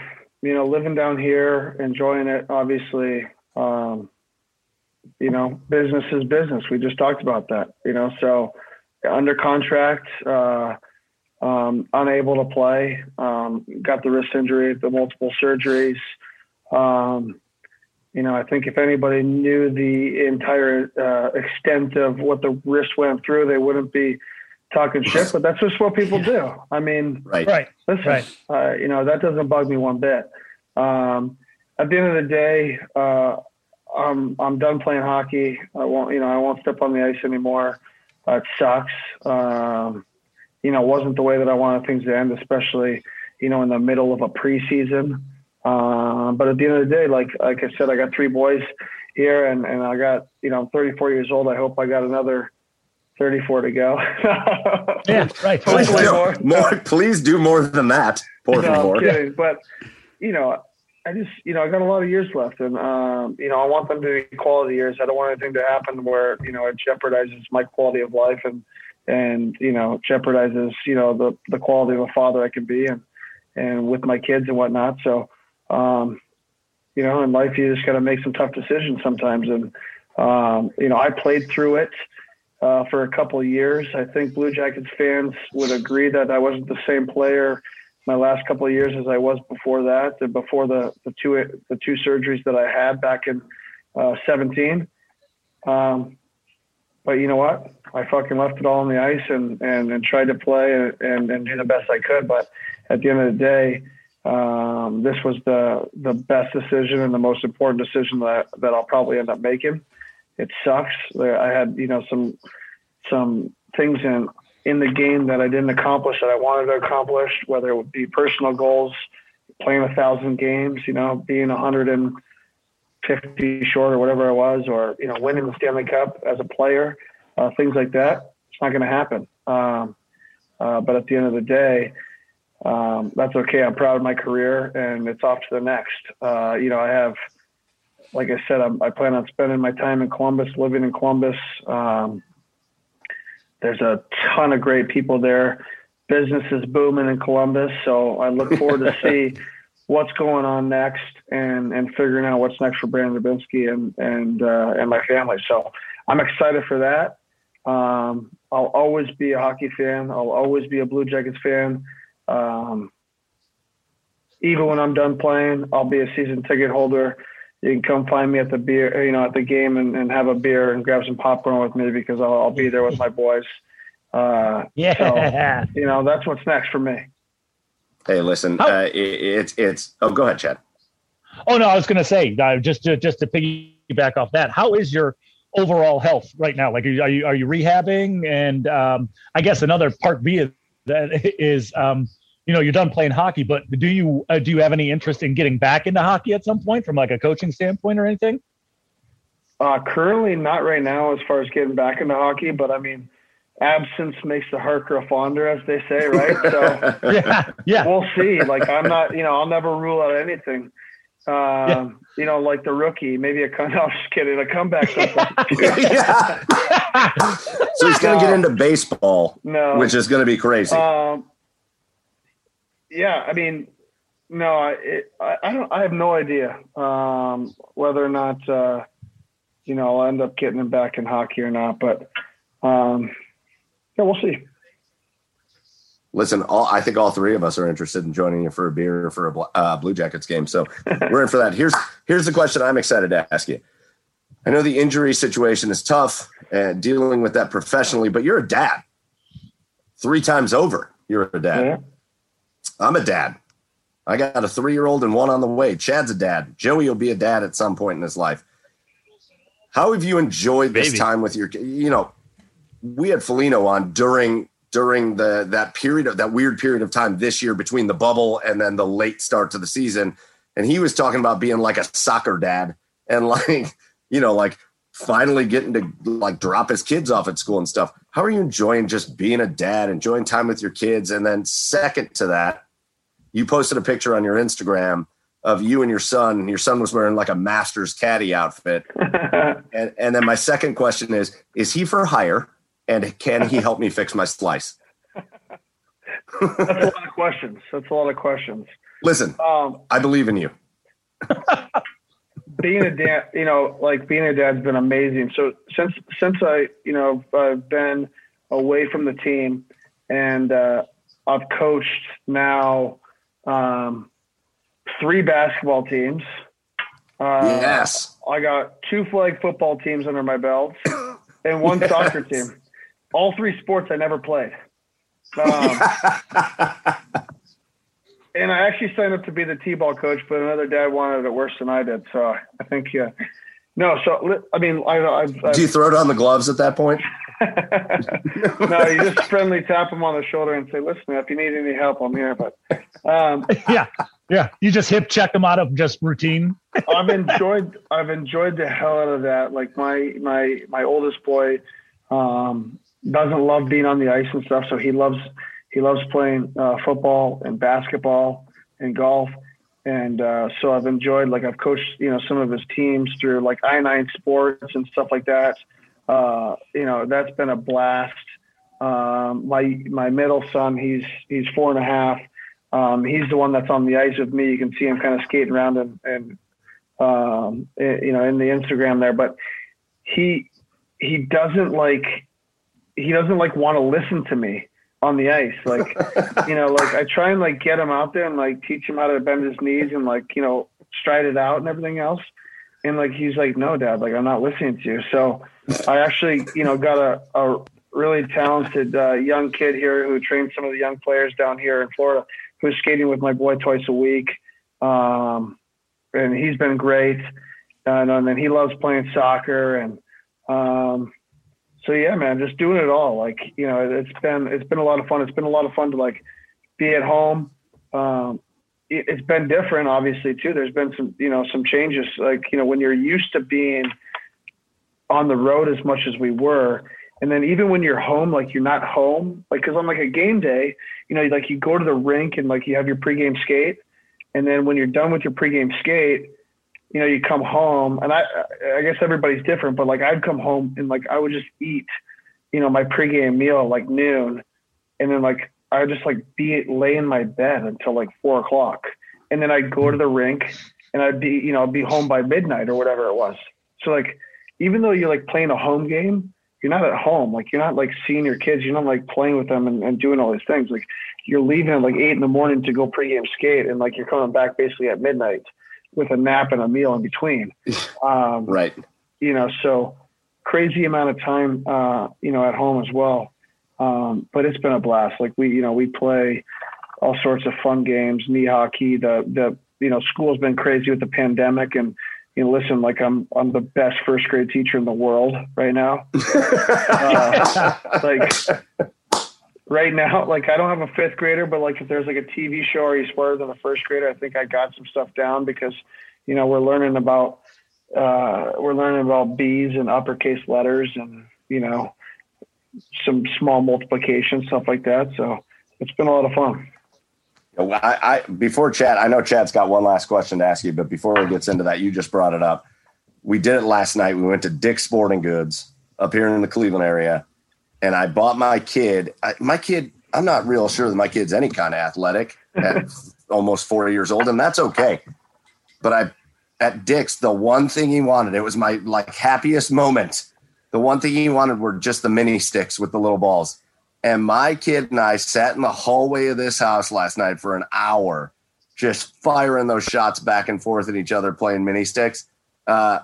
you know, living down here, enjoying it. Obviously, um, you know, business is business. We just talked about that. You know, so under contract, uh, um, unable to play, um, got the wrist injury, the multiple surgeries. Um, you know, I think if anybody knew the entire uh, extent of what the wrist went through, they wouldn't be talking shit. But that's just what people do. I mean, right, right, listen, right. Uh, you know, that doesn't bug me one bit. Um, at the end of the day, uh, I'm I'm done playing hockey. I won't, you know, I won't step on the ice anymore. Uh, it sucks. Um, you know, it wasn't the way that I wanted things to end, especially you know in the middle of a preseason. Um, but at the end of the day, like like I said, I got three boys here, and and I got you know I'm 34 years old. I hope I got another 34 to go. yeah, right. Please do more. more. Please do more than that. Por no, I'm kidding. But you know, I just you know I got a lot of years left, and um, you know I want them to be quality years. I don't want anything to happen where you know it jeopardizes my quality of life and and you know jeopardizes you know the the quality of a father I can be and and with my kids and whatnot. So um, you know, in life, you just got to make some tough decisions sometimes. And, um, you know, I played through it uh, for a couple of years. I think Blue Jackets fans would agree that I wasn't the same player my last couple of years as I was before that, and before the, the two the two surgeries that I had back in uh, 17. Um, but you know what? I fucking left it all on the ice and, and, and tried to play and, and, and do the best I could. But at the end of the day, um, this was the the best decision and the most important decision that that I'll probably end up making. It sucks. I had you know some some things in in the game that I didn't accomplish that I wanted to accomplish, whether it would be personal goals, playing a thousand games, you know, being 150 short or whatever it was, or you know, winning the Stanley Cup as a player, uh, things like that. It's not going to happen. Um, uh, but at the end of the day, um, that's okay. I'm proud of my career, and it's off to the next. Uh, you know, I have, like I said, I'm, i plan on spending my time in Columbus, living in Columbus. Um, there's a ton of great people there. Business is booming in Columbus, so I look forward to see what's going on next and and figuring out what's next for Brandon Dubinsky and and uh, and my family. So I'm excited for that. Um, I'll always be a hockey fan. I'll always be a Blue Jackets fan. Um, even when I'm done playing, I'll be a season ticket holder. You can come find me at the beer, you know, at the game and, and have a beer and grab some popcorn with me because I'll, I'll be there with my boys. Uh, yeah, so, you know, that's what's next for me. Hey, listen, uh, it, it's it's. Oh, go ahead, Chad. Oh no, I was going to say uh, just to just to piggyback off that. How is your overall health right now? Like, are you are you, are you rehabbing? And um, I guess another part B of that is um, you know you're done playing hockey, but do you uh, do you have any interest in getting back into hockey at some point from like a coaching standpoint or anything? Uh, currently, not right now as far as getting back into hockey, but I mean, absence makes the heart grow fonder, as they say, right? So yeah, yeah, we'll see. Like I'm not, you know, I'll never rule out anything. Um, yeah. You know, like the rookie, maybe a come. No, I'm just kidding. A comeback. yeah. so he's going to get into baseball, no, which is going to be crazy. Um, yeah, I mean, no, I, it, I, I don't. I have no idea um, whether or not uh, you know I'll end up getting him back in hockey or not. But um, yeah, we'll see. Listen, all, I think all three of us are interested in joining you for a beer for a uh, Blue Jackets game. So we're in for that. Here's here's the question I'm excited to ask you. I know the injury situation is tough and dealing with that professionally, but you're a dad. Three times over, you're a dad. Yeah. I'm a dad. I got a three year old and one on the way. Chad's a dad. Joey will be a dad at some point in his life. How have you enjoyed this Baby. time with your? You know, we had Foligno on during during the that period of that weird period of time this year between the bubble and then the late start to the season, and he was talking about being like a soccer dad and like you know like finally getting to like drop his kids off at school and stuff. How are you enjoying just being a dad, enjoying time with your kids, and then second to that, you posted a picture on your Instagram of you and your son. and Your son was wearing like a Masters caddy outfit. and, and then my second question is: Is he for hire? And can he help me fix my slice? That's a lot of questions. That's a lot of questions. Listen, Um, I believe in you. being a dad, you know, like being a dad's been amazing. So since since I, you know, I've been away from the team, and uh, I've coached now um, three basketball teams. Uh, yes. I got two flag football teams under my belt and one Yes. soccer team. All three sports I never played. Um, and I actually signed up to be the t-ball coach, but another dad wanted it worse than I did. So I think, yeah, no. So I mean, I, I've, I've Do you throw down the gloves at that point? no, you just friendly tap them on the shoulder and say, "Listen, if you need any help, I'm here." But um, yeah, yeah. You just hip check them out of just routine. I've enjoyed I've enjoyed the hell out of that. Like my my my oldest boy um, doesn't love being on the ice and stuff, so he loves he loves playing uh, football and basketball and golf. And uh, so I've enjoyed like I've coached you know some of his teams through like I nine sports and stuff like that. Uh, you know that's been a blast. Um, my my middle son he's he's four and a half. Um, he's the one that's on the ice with me. You can see him kind of skating around and, and um, eh, you know, in the Instagram there, but he, he doesn't like, he doesn't like want to listen to me on the ice. Like, you know, like I try and like get him out there and like teach him how to bend his knees and like, you know, stride it out and everything else. And like, he's like, no, dad, like I'm not listening to you. So I actually, you know, got a, a really talented uh, young kid here who trained some of the young players down here in Florida who's skating with my boy twice a week. Um, and he's been great. And, and then he loves playing soccer. And um, so, yeah, man, just doing it all. Like, you know, it's been, it's been a lot of fun. It's been a lot of fun to like be at home. Um, it, it's been different, obviously, too. There's been some, you know, some changes. Like, you know, when you're used to being on the road as much as we were, and then even when you're home, like you're not home, like because on like a game day, you know, like you go to the rink and like you have your pregame skate, and then when you're done with your pregame skate, you know, you come home, and I, I guess everybody's different, but like I'd come home and like I would just eat, you know, my pregame meal like noon, and then like I would just like be lay in my bed until like four o'clock, and then I'd go to the rink, and I'd be, you know, I'd be home by midnight or whatever it was. So like, even though you're like playing a home game, you're not at home. Like you're not like seeing your kids. You're not like playing with them and, and doing all these things. Like you're leaving at like eight in the morning to go pregame skate, and like you're coming back basically at midnight with a nap and a meal in between. Um, Right. you know, so crazy amount of time, uh, you know, at home as well. Um, but it's been a blast. Like we, you know, we play all sorts of fun games, knee hockey. The the you know, school's been crazy with the pandemic, and you know, listen, like I'm I'm the best first grade teacher in the world right now. uh, like right now, like I don't have a fifth grader, but like if there's like a TV show or he's smarter than a first grader, I think I got some stuff down because you know we're learning about uh, we're learning about B's and uppercase letters and you know some small multiplication stuff like that. So it's been a lot of fun. Well, I, I before Chad, I know Chad's got one last question to ask you, but before he gets into that, you just brought it up. We did it last night. We went to Dick's Sporting Goods up here in the Cleveland area, and I bought my kid. I, my kid, I'm not real sure that my kid's any kind of athletic at almost four years old, and that's okay. But I, at Dick's, the one thing he wanted, it was my like happiest moment. The one thing he wanted were just the mini sticks with the little balls. And my kid and I sat in the hallway of this house last night for an hour, just firing those shots back and forth at each other, playing mini sticks. Uh,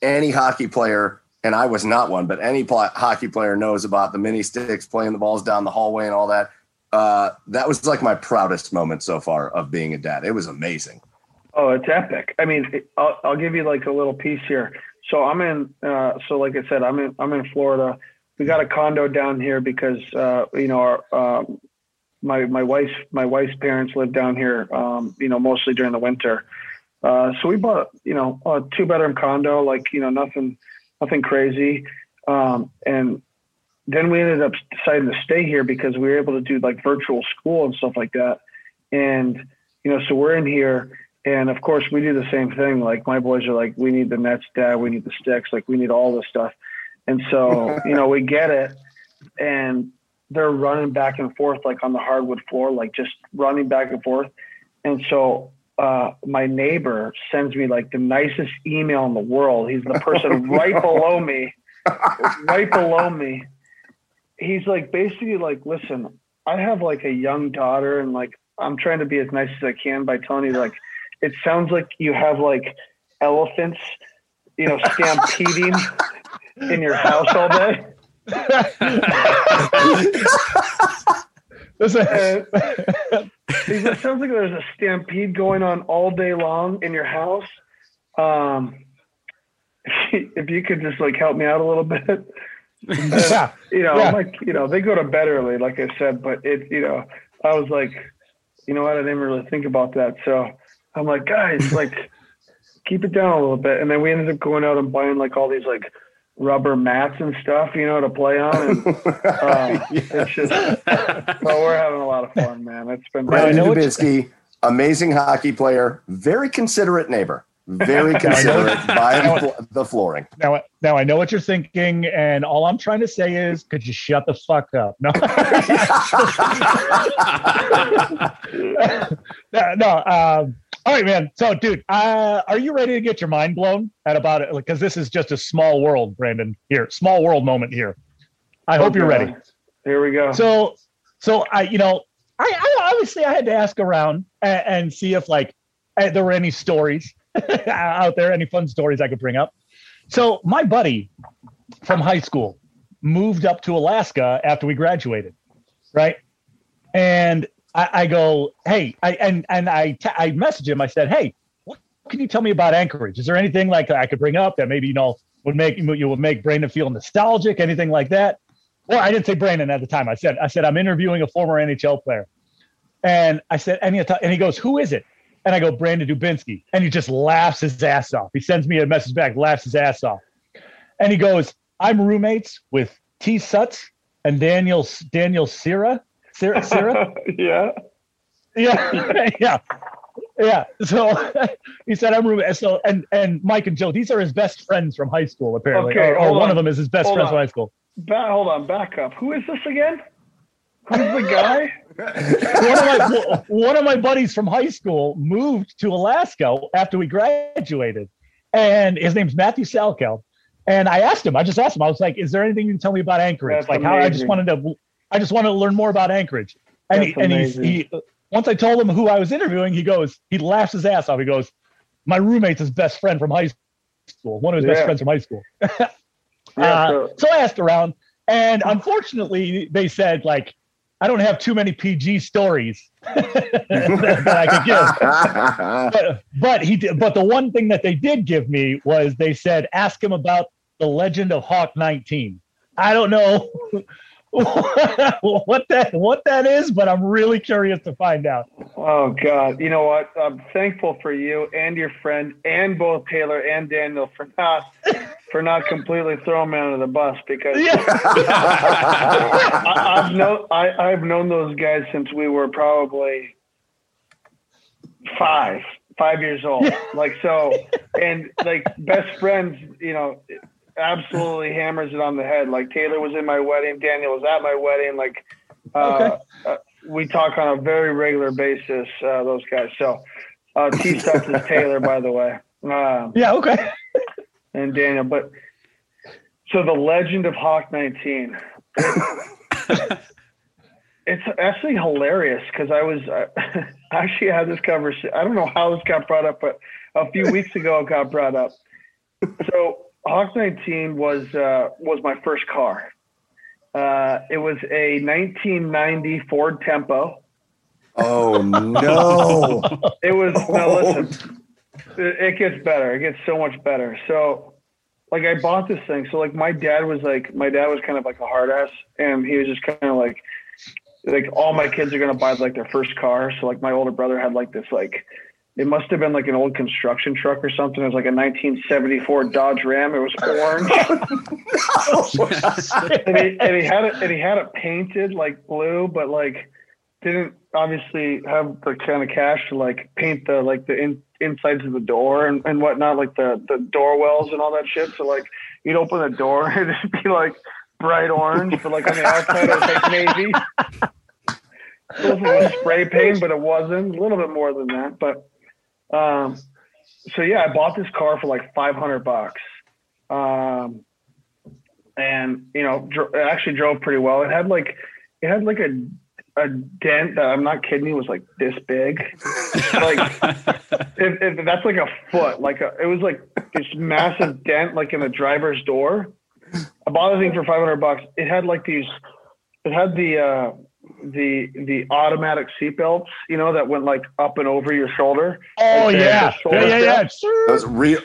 any hockey player, and I was not one, but any pl- hockey player knows about the mini sticks, playing the balls down the hallway and all that. Uh, that was like my proudest moment so far of being a dad. It was amazing. Oh, it's epic. I mean, I'll, I'll give you like a little piece here. so I'm in. Uh, so like I said, I'm in. I'm in Florida. We got a condo down here because uh, you know our um, my my wife's my wife's parents live down here. Um, you know, mostly during the winter. Uh, so we bought you know a two bedroom condo, like you know nothing nothing crazy. Um, and then we ended up deciding to stay here because we were able to do like virtual school and stuff like that. And you know, so we're in here and of course, we do the same thing. Like my boys are like, we need the nets, dad. We need the sticks. Like we need all this stuff. And so, you know, we get it, and they're running back and forth like on the hardwood floor, like just running back and forth. And so, uh, my neighbor sends me like the nicest email in the world. He's the person right below me, right below me. He's like basically like, listen, I have like a young daughter, and like I'm trying to be as nice as I can by telling you like it sounds like you have like elephants, you know, stampeding in your house all day. Listen, it sounds like there's a stampede going on all day long in your house. Um, if you could just like help me out a little bit. yeah. You know, yeah. like, you know, they go to bed early, like I said, but it, you know, I was like, you know what? I didn't really think about that. So I'm like, guys, like, keep it down a little bit. And then we ended up going out and buying like all these like rubber mats and stuff, you know, to play on. And, uh, It's just, well, we're having a lot of fun, man. It's been Brandon Dubinsky, amazing hockey player, very considerate neighbor. Very considerate buying the flooring. Now, now I know what you're thinking, and all I'm trying to say is, could you shut the fuck up? No, no. no um, all right, man. So, dude, uh, are you ready to get your mind blown at about it? Because this is just a small world, Brandon. Here, small world moment here. I hope you're ready. Here we go. So, so I, you know, I, I obviously I had to ask around and, and see if like uh, there were any stories out there, any fun stories I could bring up. So, my buddy from high school moved up to Alaska after we graduated, right? And I, I go, hey, I, and and I t- I message him. I said, hey, what can you tell me about Anchorage? Is there anything like I could bring up that maybe you know would make you would make Brandon feel nostalgic? Anything like that? Well, I didn't say Brandon at the time. I said I said I'm interviewing a former NHL player, and I said and he, and he goes, who is it? And I go, Brandon Dubinsky, and he just laughs his ass off. He sends me a message back, laughs his ass off, and he goes, I'm roommates with T. Sutz and Daniel Daniel Sira Sarah? Sarah? yeah. Yeah. yeah. Yeah. So he said, I'm roommate. So, and, and Mike and Joe, these are his best friends from high school, apparently. Okay, or, or one on. of them is his best hold friends on. from high school. Ba- hold on, back up. Who is this again? Who's the guy? one, of my, one of my buddies from high school moved to Alaska after we graduated, and his name's Matthew Salkel. And I asked him, I just asked him, I was like, "Is there anything you can tell me about Anchorage? That's like amazing. how I just wanted to I just wanted to learn more about Anchorage. And, he, and he, he, once I told him who I was interviewing, he goes, he laughs his ass off. He goes, my roommate's his best friend from high school, one of his yeah. best friends from high school. yeah, uh, so, so I asked around, and unfortunately, they said like, I don't have too many PG stories that, that, I could give. but, but he did, but the one thing that they did give me was they said, ask him about the legend of Hawk 19. I don't know what that what that is, but I'm really curious to find out. Oh God, you know what? I'm thankful for you and your friend and both Taylor and Daniel for not for not completely throwing me under the bus because yeah. I, have known I, I've known those guys since we were probably five five years old. Like so, and like best friends, you know absolutely hammers it on the head. Like Taylor was in my wedding, Daniel was at my wedding. Like uh, okay. uh, we talk on a very regular basis. Uh, those guys. So uh, T Stuff is Taylor, by the way. Um, yeah. Okay. and Daniel, but so the legend of Hawk 19. it's actually hilarious because I was I actually had this conversation. I don't know how this got brought up, but a few weeks ago it got brought up. So Hawk 19 was uh, was my first car. Uh, it was a 1990 Ford Tempo. Oh no! it was. Now listen, it, it, gets better. It gets so much better. So like I bought this thing. So like my dad was like my dad was kind of like a hard ass, and he was just kind of like like all my kids are gonna buy like their first car. So like my older brother had like this like it must have been like an old construction truck or something. It was like a 1974 Dodge Ram. It was orange, and, he, and he had it and he had it painted like blue, but like didn't obviously have the kind of cash to like paint the like the in, insides of the door and, and whatnot, like the the door wells and all that shit. So like you'd open the door and it'd be like bright orange, but like on the outside it was like navy. It was spray paint, but it wasn't. A little bit more than that, but um, so yeah, I bought this car for like 500 bucks. Um, and you know, dr- it actually drove pretty well. It had like, it had like a, a dent that I'm not kidding you was like this big. like if, if that's like a foot, like a, it was like this massive dent, like in the driver's door. I bought the thing for 500 bucks. It had like these, it had the, uh, the the automatic seatbelts, you know, that went like up and over your shoulder. Oh Like yeah, shoulder yeah, yeah, strap. yeah. That's real,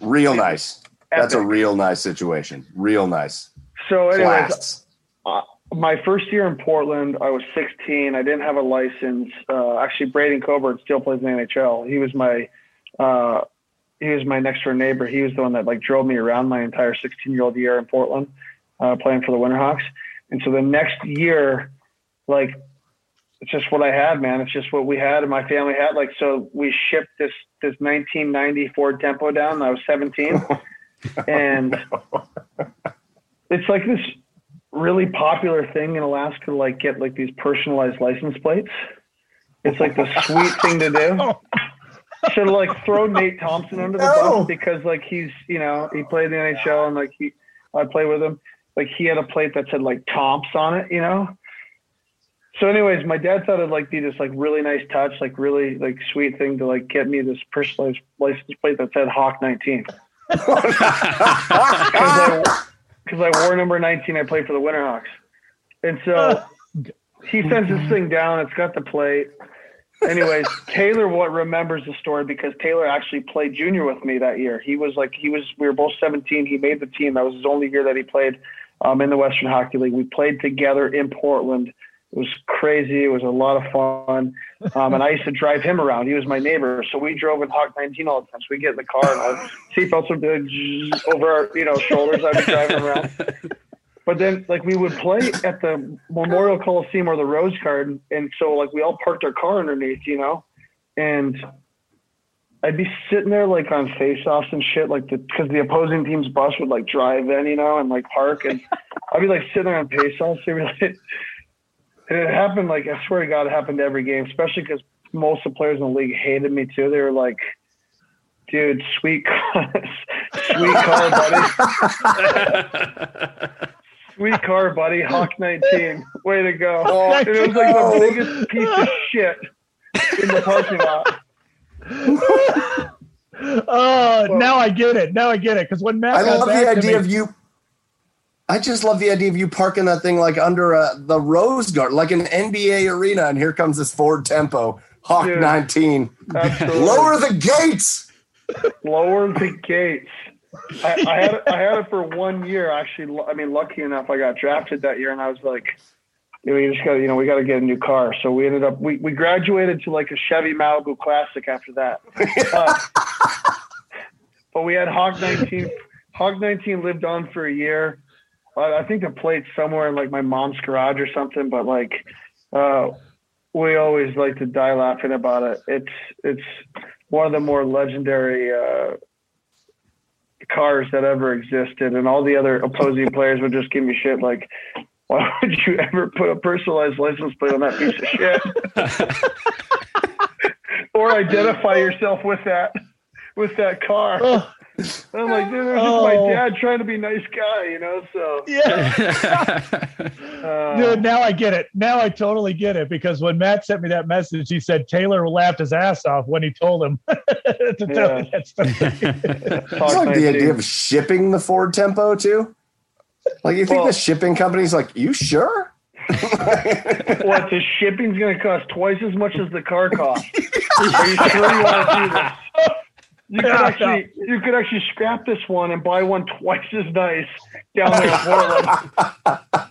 real nice. That's a real nice situation. Real nice. So, anyways, uh, my first year in Portland, I was 16. I didn't have a license. Uh, actually, Braydon Coburn still plays in the NHL. He was my uh, he was my next door neighbor. He was the one that like drove me around my entire 16 year old year in Portland, uh, playing for the Winterhawks. And so the next year, like it's just what I had, man. It's just what we had and my family had. Like so, we shipped this this 1990 Ford Tempo down. I was 17, and it's like this really popular thing in Alaska to like get like these personalized license plates. It's like the sweet thing to do. Should like throw Nate Thompson under the No. bus because like he's you know he played in the NHL and like he I played with him like he had a plate that said like Tomps on it you know. So anyways, my dad thought it'd like be this like really nice touch, like really like sweet thing to like get me this personalized license plate that said Hawk 19 because I wore number 19. I played for the Winterhawks. And so he sends this thing down. It's got the plate. Anyways, Taylor what remembers the story because Taylor actually played junior with me that year. He was like he was we were both 17. He made the team. That was his only year that he played um, in the Western Hockey League. We played together in Portland. It was crazy. It was a lot of fun. Um, and I used to drive him around. He was my neighbor. So we drove in Hawk 19 all the time. So we get in the car and our seatbelts would be over our you know shoulders. I'd be driving around. But then, like, we would play at the Memorial Coliseum or the Rose Garden, and so like we all parked our car underneath, you know, and I'd be sitting there like on face-offs and shit, like the because the opposing team's bus would like drive in, you know, and like park, and I'd be like sitting there on be like- And it happened like I swear to God, it happened every game, especially because most of the players in the league hated me too. They were like, "Dude, sweet, sweet car, buddy." Sweet car, buddy. Hawk 19. Way to go. And it was like the biggest piece of shit in the parking lot. Oh, now I get it. Now I get it. Because when Matt, I love the idea me- of you. I just love the idea of you parking that thing like under uh, the Rose Garden, like an NBA arena, and here comes this Ford Tempo Hawk Dude. 19. Absolutely. Lower the gates. Lower the gates. I, I had it, I had it for one year. Actually, I mean, lucky enough, I got drafted that year, and I was like, you know, we just got, you know, we got to get a new car. So we ended up, we, we graduated to like a Chevy Malibu Classic after that. But, but we had Hawk 19. Hawk 19 lived on for a year. I I think the plate's somewhere in like my mom's garage or something. But like, uh, we always like to die laughing about it. It's it's one of the more legendary uh, cars that ever existed, and all the other opposing players would just give me shit like, "Why would you ever put a personalized license plate on that piece of shit?" or identify yourself with that with that car. Oh, I'm like, dude, it was just my Oh. dad trying to be a nice guy, you know. So, yeah. uh, Dude, now I get it. Now I totally get it because when Matt sent me that message, he said Taylor laughed his ass off when he told him to tell me that story. Hawk It's like the idea of shipping the Ford Tempo too. Like you think Well- the shipping company's like, you sure? what the shipping's going to cost twice as much as the car cost. Are you sure you want to do this? You could actually you could actually scrap this one and buy one twice as nice down there in Portland.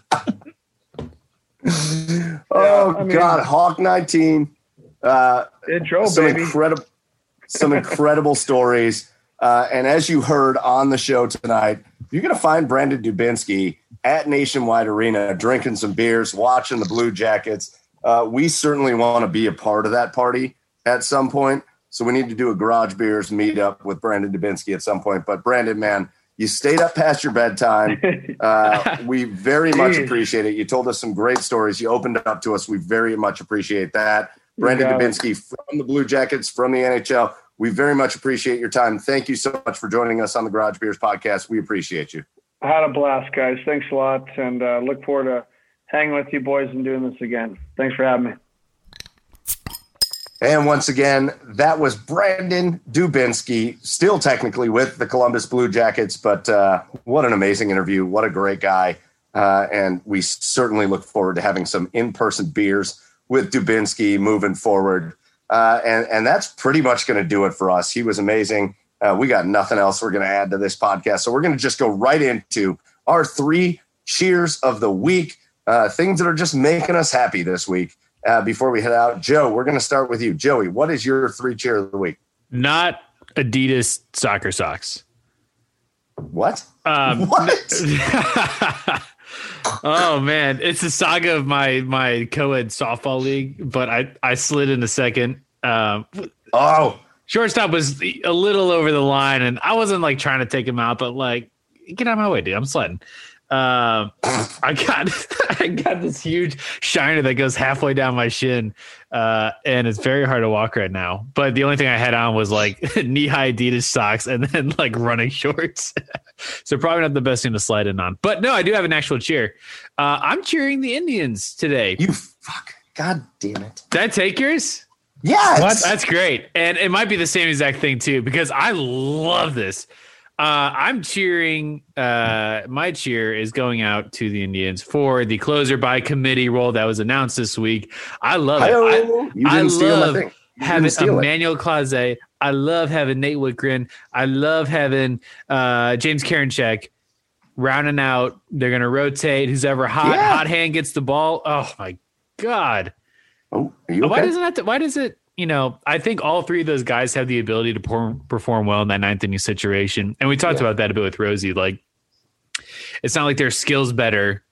oh I mean- God, Hawk 19. Uh, Intro, some baby. incredible, some incredible stories. Uh, and as you heard on the show tonight, you're going to find Brandon Dubinsky at Nationwide Arena drinking some beers, watching the Blue Jackets. Uh, we certainly want to be a part of that party at some point. So we need to do a Garage Beers meetup with Brandon Dubinsky at some point. But Brandon, man, you stayed up past your bedtime. Uh, we very much appreciate it. You told us some great stories. You opened up to us. We very much appreciate that. Brandon. Dubinsky from the Blue Jackets, from the NHL. We very much appreciate your time. Thank you so much for joining us on the Garage Beers podcast. We appreciate you. I had a blast, guys. Thanks a lot, and uh, look forward to hanging with you boys and doing this again. Thanks for having me. And once again, that was Brandon Dubinsky, still technically with the Columbus Blue Jackets, but uh, what an amazing interview. What a great guy. Uh, and we certainly look forward to having some in person beers with Dubinsky moving forward. Uh, and, and that's pretty much going to do it for us. He was amazing. Uh, we got nothing else we're going to add to this podcast. So we're going to just go right into our three cheers of the week, uh, things that are just making us happy this week. Uh, before we head out, Joe, we're going to start with you. Joey, what is your three cheer of the week? Not Adidas soccer socks. What? Um, What? oh man, it's the saga of my my co-ed softball league, but I I slid in a second. Um, Oh, shortstop was a little over the line, and I wasn't like trying to take him out, but like get out of my way, dude. I'm sledding. Um, I got I got this huge shiner that goes halfway down my shin, uh, and it's very hard to walk right now. But the only thing I had on was like knee high Adidas socks and then like running shorts. so probably not the best thing to slide in on. But no, I do have an actual cheer. Uh, I'm cheering the Indians today. you fuck. God damn it. Did I take yours? Yes. That's great. And it might be the same exact thing too, because I love this. Uh, I'm cheering. Uh, my cheer is going out to the Indians for the closer by committee role that was announced this week. I love it. Hi-yo. I, you didn't I steal love having it. Emmanuel Clase. I love having Nate Wittgren. I love having uh, James Karinchak rounding out. They're going to rotate. Who's ever hot, Yeah. hot hand gets the ball. Oh my god. Oh, are you Why doesn't that? Why does it? You know, I think all three of those guys have the ability to per- perform well in that ninth inning situation, and we talked about that a bit with Rosie. Like, it's not like their skills better.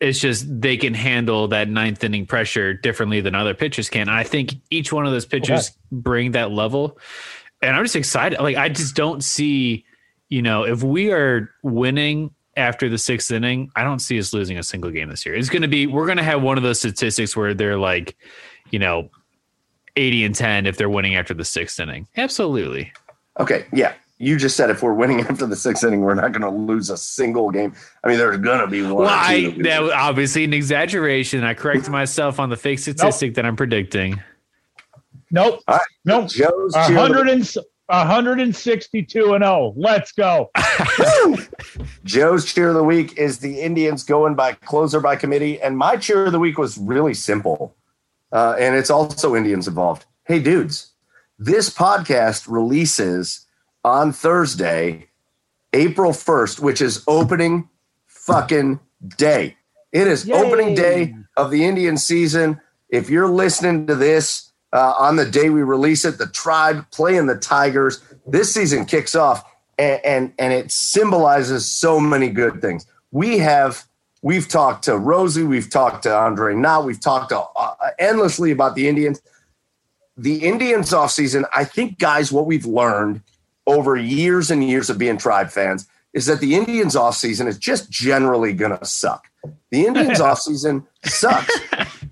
It's just they can handle that ninth inning pressure differently than other pitchers can. And I think each one of those pitchers bring that level. And I'm just excited. Like, I just don't see, you know, if we are winning after the sixth inning, I don't see us losing a single game this year. It's going to be, we're going to have one of those statistics where they're like, you know, 80 and 10 if they're winning after the sixth inning. Absolutely. Okay, yeah. You just said if we're winning after the sixth inning, we're not going to lose a single game. I mean, there's going to be one. Well, I, that that was obviously an exaggeration. I corrected myself on the fake statistic that I'm predicting. Nope. All right. Nope. Joe's cheer of hundred and s- a hundred and sixty-two and oh. Let's go. Joe's cheer of the week is the Indians going by closer by committee, and my cheer of the week was really simple, uh, and it's also Indians involved. Hey, dudes, this podcast releases on Thursday, April first, which is opening fucking day. It is opening day of the Indian season. If you're listening to this uh, on the day we release it, the tribe playing the Tigers. This season kicks off, and, and and it symbolizes so many good things. We have we've talked to Rosie, we've talked to Andre Now. we've talked to, uh, endlessly about the Indians. The Indians offseason, I think, guys, what we've learned over years and years of being tribe fans is that the Indians offseason is just generally going to suck. The Indians offseason sucks.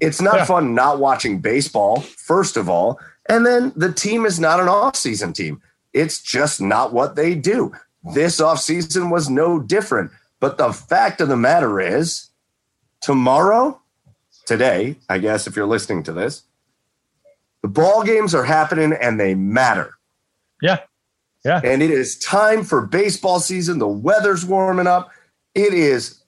It's not fun not watching baseball, first of all. And then the team is not an offseason team. It's just not what they do. This offseason was no different. But the fact of the matter is, tomorrow, today, I guess, if you're listening to this, the ball games are happening and they matter. Yeah. Yeah. And it is time for baseball season. The weather's warming up. It is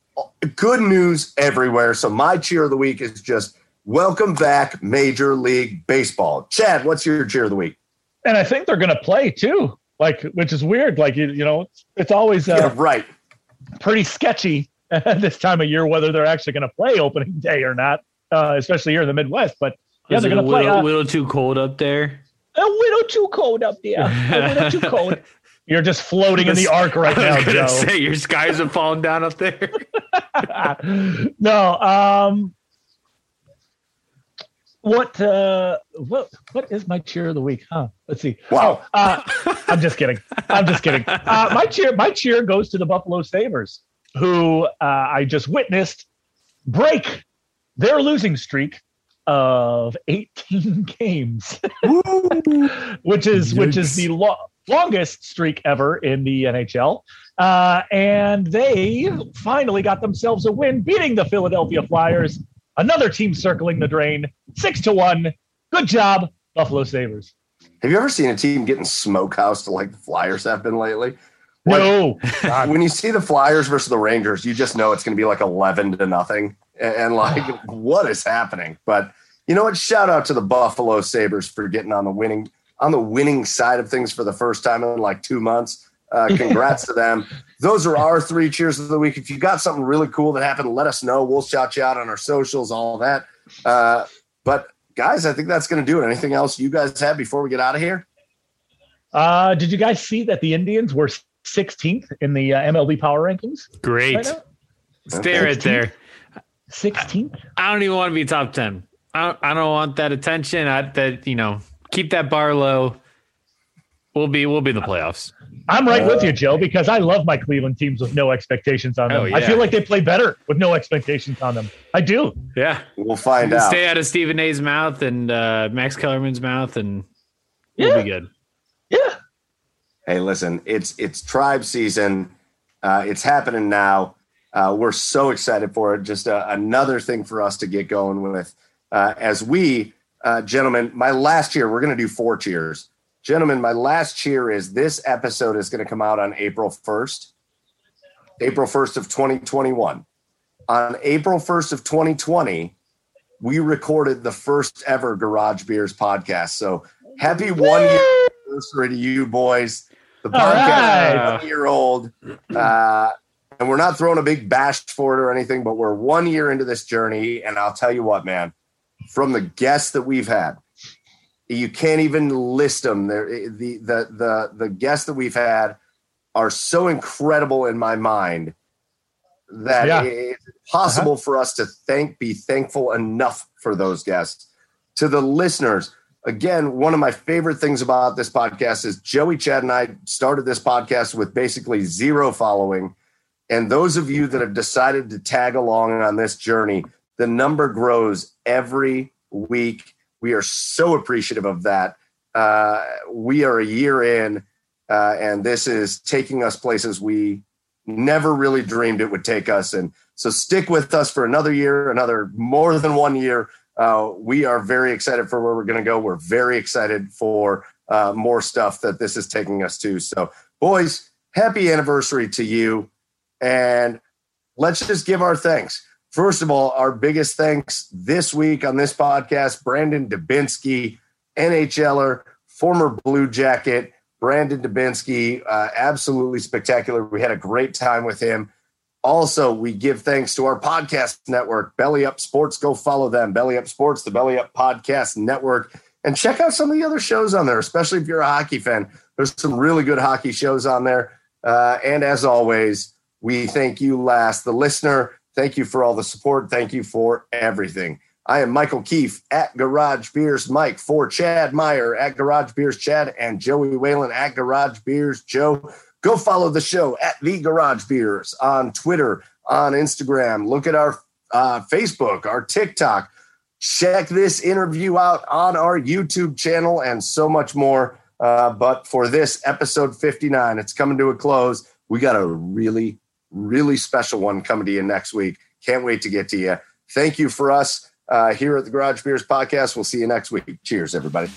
good news everywhere. So my cheer of the week is just welcome back Major League Baseball. Chad, what's your cheer of the week? and I think they're going to play too. Like, which is weird. Like, you, you know, it's always uh, Yeah, right. Pretty sketchy this time of year whether they're actually going to play opening day or not, uh, especially here in the Midwest. But yeah, Is they're a going to play. little, Uh, little too cold up there? a little too cold up there. A little too cold. You're just floating in the arc right I now, Joe. say your skies are falling down up there. no. Um. What uh what what is my cheer of the week? Huh? Let's see. Wow. Oh, uh, I'm just kidding. I'm just kidding. Uh, my cheer my cheer goes to the Buffalo Sabres, who uh, I just witnessed break their losing streak of 18 games, which is which is the lo- longest streak ever in the NHL. Uh, and they finally got themselves a win, beating the Philadelphia Flyers. Another team circling the drain, six to one. Good job, Buffalo Sabres. Have you ever seen a team getting smokehoused like the Flyers have been lately? Like, No, when you see the Flyers versus the Rangers, you just know it's going to be like 11 to nothing. And, and like, what is happening? But you know what? Shout out to the Buffalo Sabres for getting on the winning on the winning side of things for the first time in like two months. Uh, congrats to them. Those are our three cheers of the week. If you got something really cool that happened, let us know. We'll shout you out on our socials, all that. Uh, but guys, I think that's going to do it. Anything else you guys have before we get out of here? Uh, did you guys see that the Indians were 16th in the uh, MLB power rankings? Great. Right? Stay right there. 16th? I don't even want to be top 10. I don't, I don't want that attention. I that you know, keep that bar low. We'll be we'll be in the playoffs. I'm right with you, Joe, because I love my Cleveland teams with no expectations on them. Oh, I feel like they play better with no expectations on them. I do. Yeah. We'll find out. Stay out of Stephen A's mouth and uh, Max Kellerman's mouth, and we'll be good. Yeah. hey listen it's it's tribe season uh, it's happening now uh, we're so excited for it just uh, another thing for us to get going with uh, as we uh, gentlemen my last year, we're going to do four cheers gentlemen my last cheer is this episode is going to come out on april 1st april 1st of 2021 on april 1st of 2020 we recorded the first ever garage beers podcast so happy one year anniversary to you boys. The podcast right. is one year old. Uh, and we're not throwing a big bash for it or anything, but we're one year into this journey. And I'll tell you what, man, from the guests that we've had, you can't even list them. There, eh, the the the the guests that we've had are so incredible in my mind that Yeah. it's possible uh-huh. for us to thank, be thankful enough for those guests. To the listeners, again, one of my favorite things about this podcast is Joey Chad and I started this podcast with basically zero following. And those of you that have decided to tag along on this journey, the number grows every week. We are so appreciative of that. Uh, we are a year in, uh, and this is taking us places we never really dreamed it would take us. And so stick with us for another year, another more than one year. Uh, we are very excited for where we're going to go. We're very excited for uh, more stuff that this is taking us to. So, boys, happy anniversary to you. And let's just give our thanks. First of all, our biggest thanks this week on this podcast, Brandon Dubinsky, NHLer, former Blue Jacket, Brandon Dubinsky, uh, absolutely spectacular. We had a great time with him. Also, we give thanks to our podcast network, Belly Up Sports. Go follow them, Belly Up Sports, the Belly Up Podcast Network, and check out some of the other shows on there, especially if you're a hockey fan. There's some really good hockey shows on there. Uh, and as always, we thank you last, the listener. Thank you for all the support. Thank you for everything. I am Michael Keefe at Garage Beers Mike for Chad Meyer at Garage Beers Chad and Joey Whalen at Garage Beers Joe. Go follow the show at The Garage Beers on Twitter, on Instagram. Look at our uh, Facebook, our TikTok. Check this interview out on our YouTube channel and so much more. Uh, but for this episode 59, it's coming to a close. We got a really, really special one coming to you next week. Can't wait to get to you. Thank you for us uh, here at the Garage Beers Podcast. We'll see you next week. Cheers, everybody.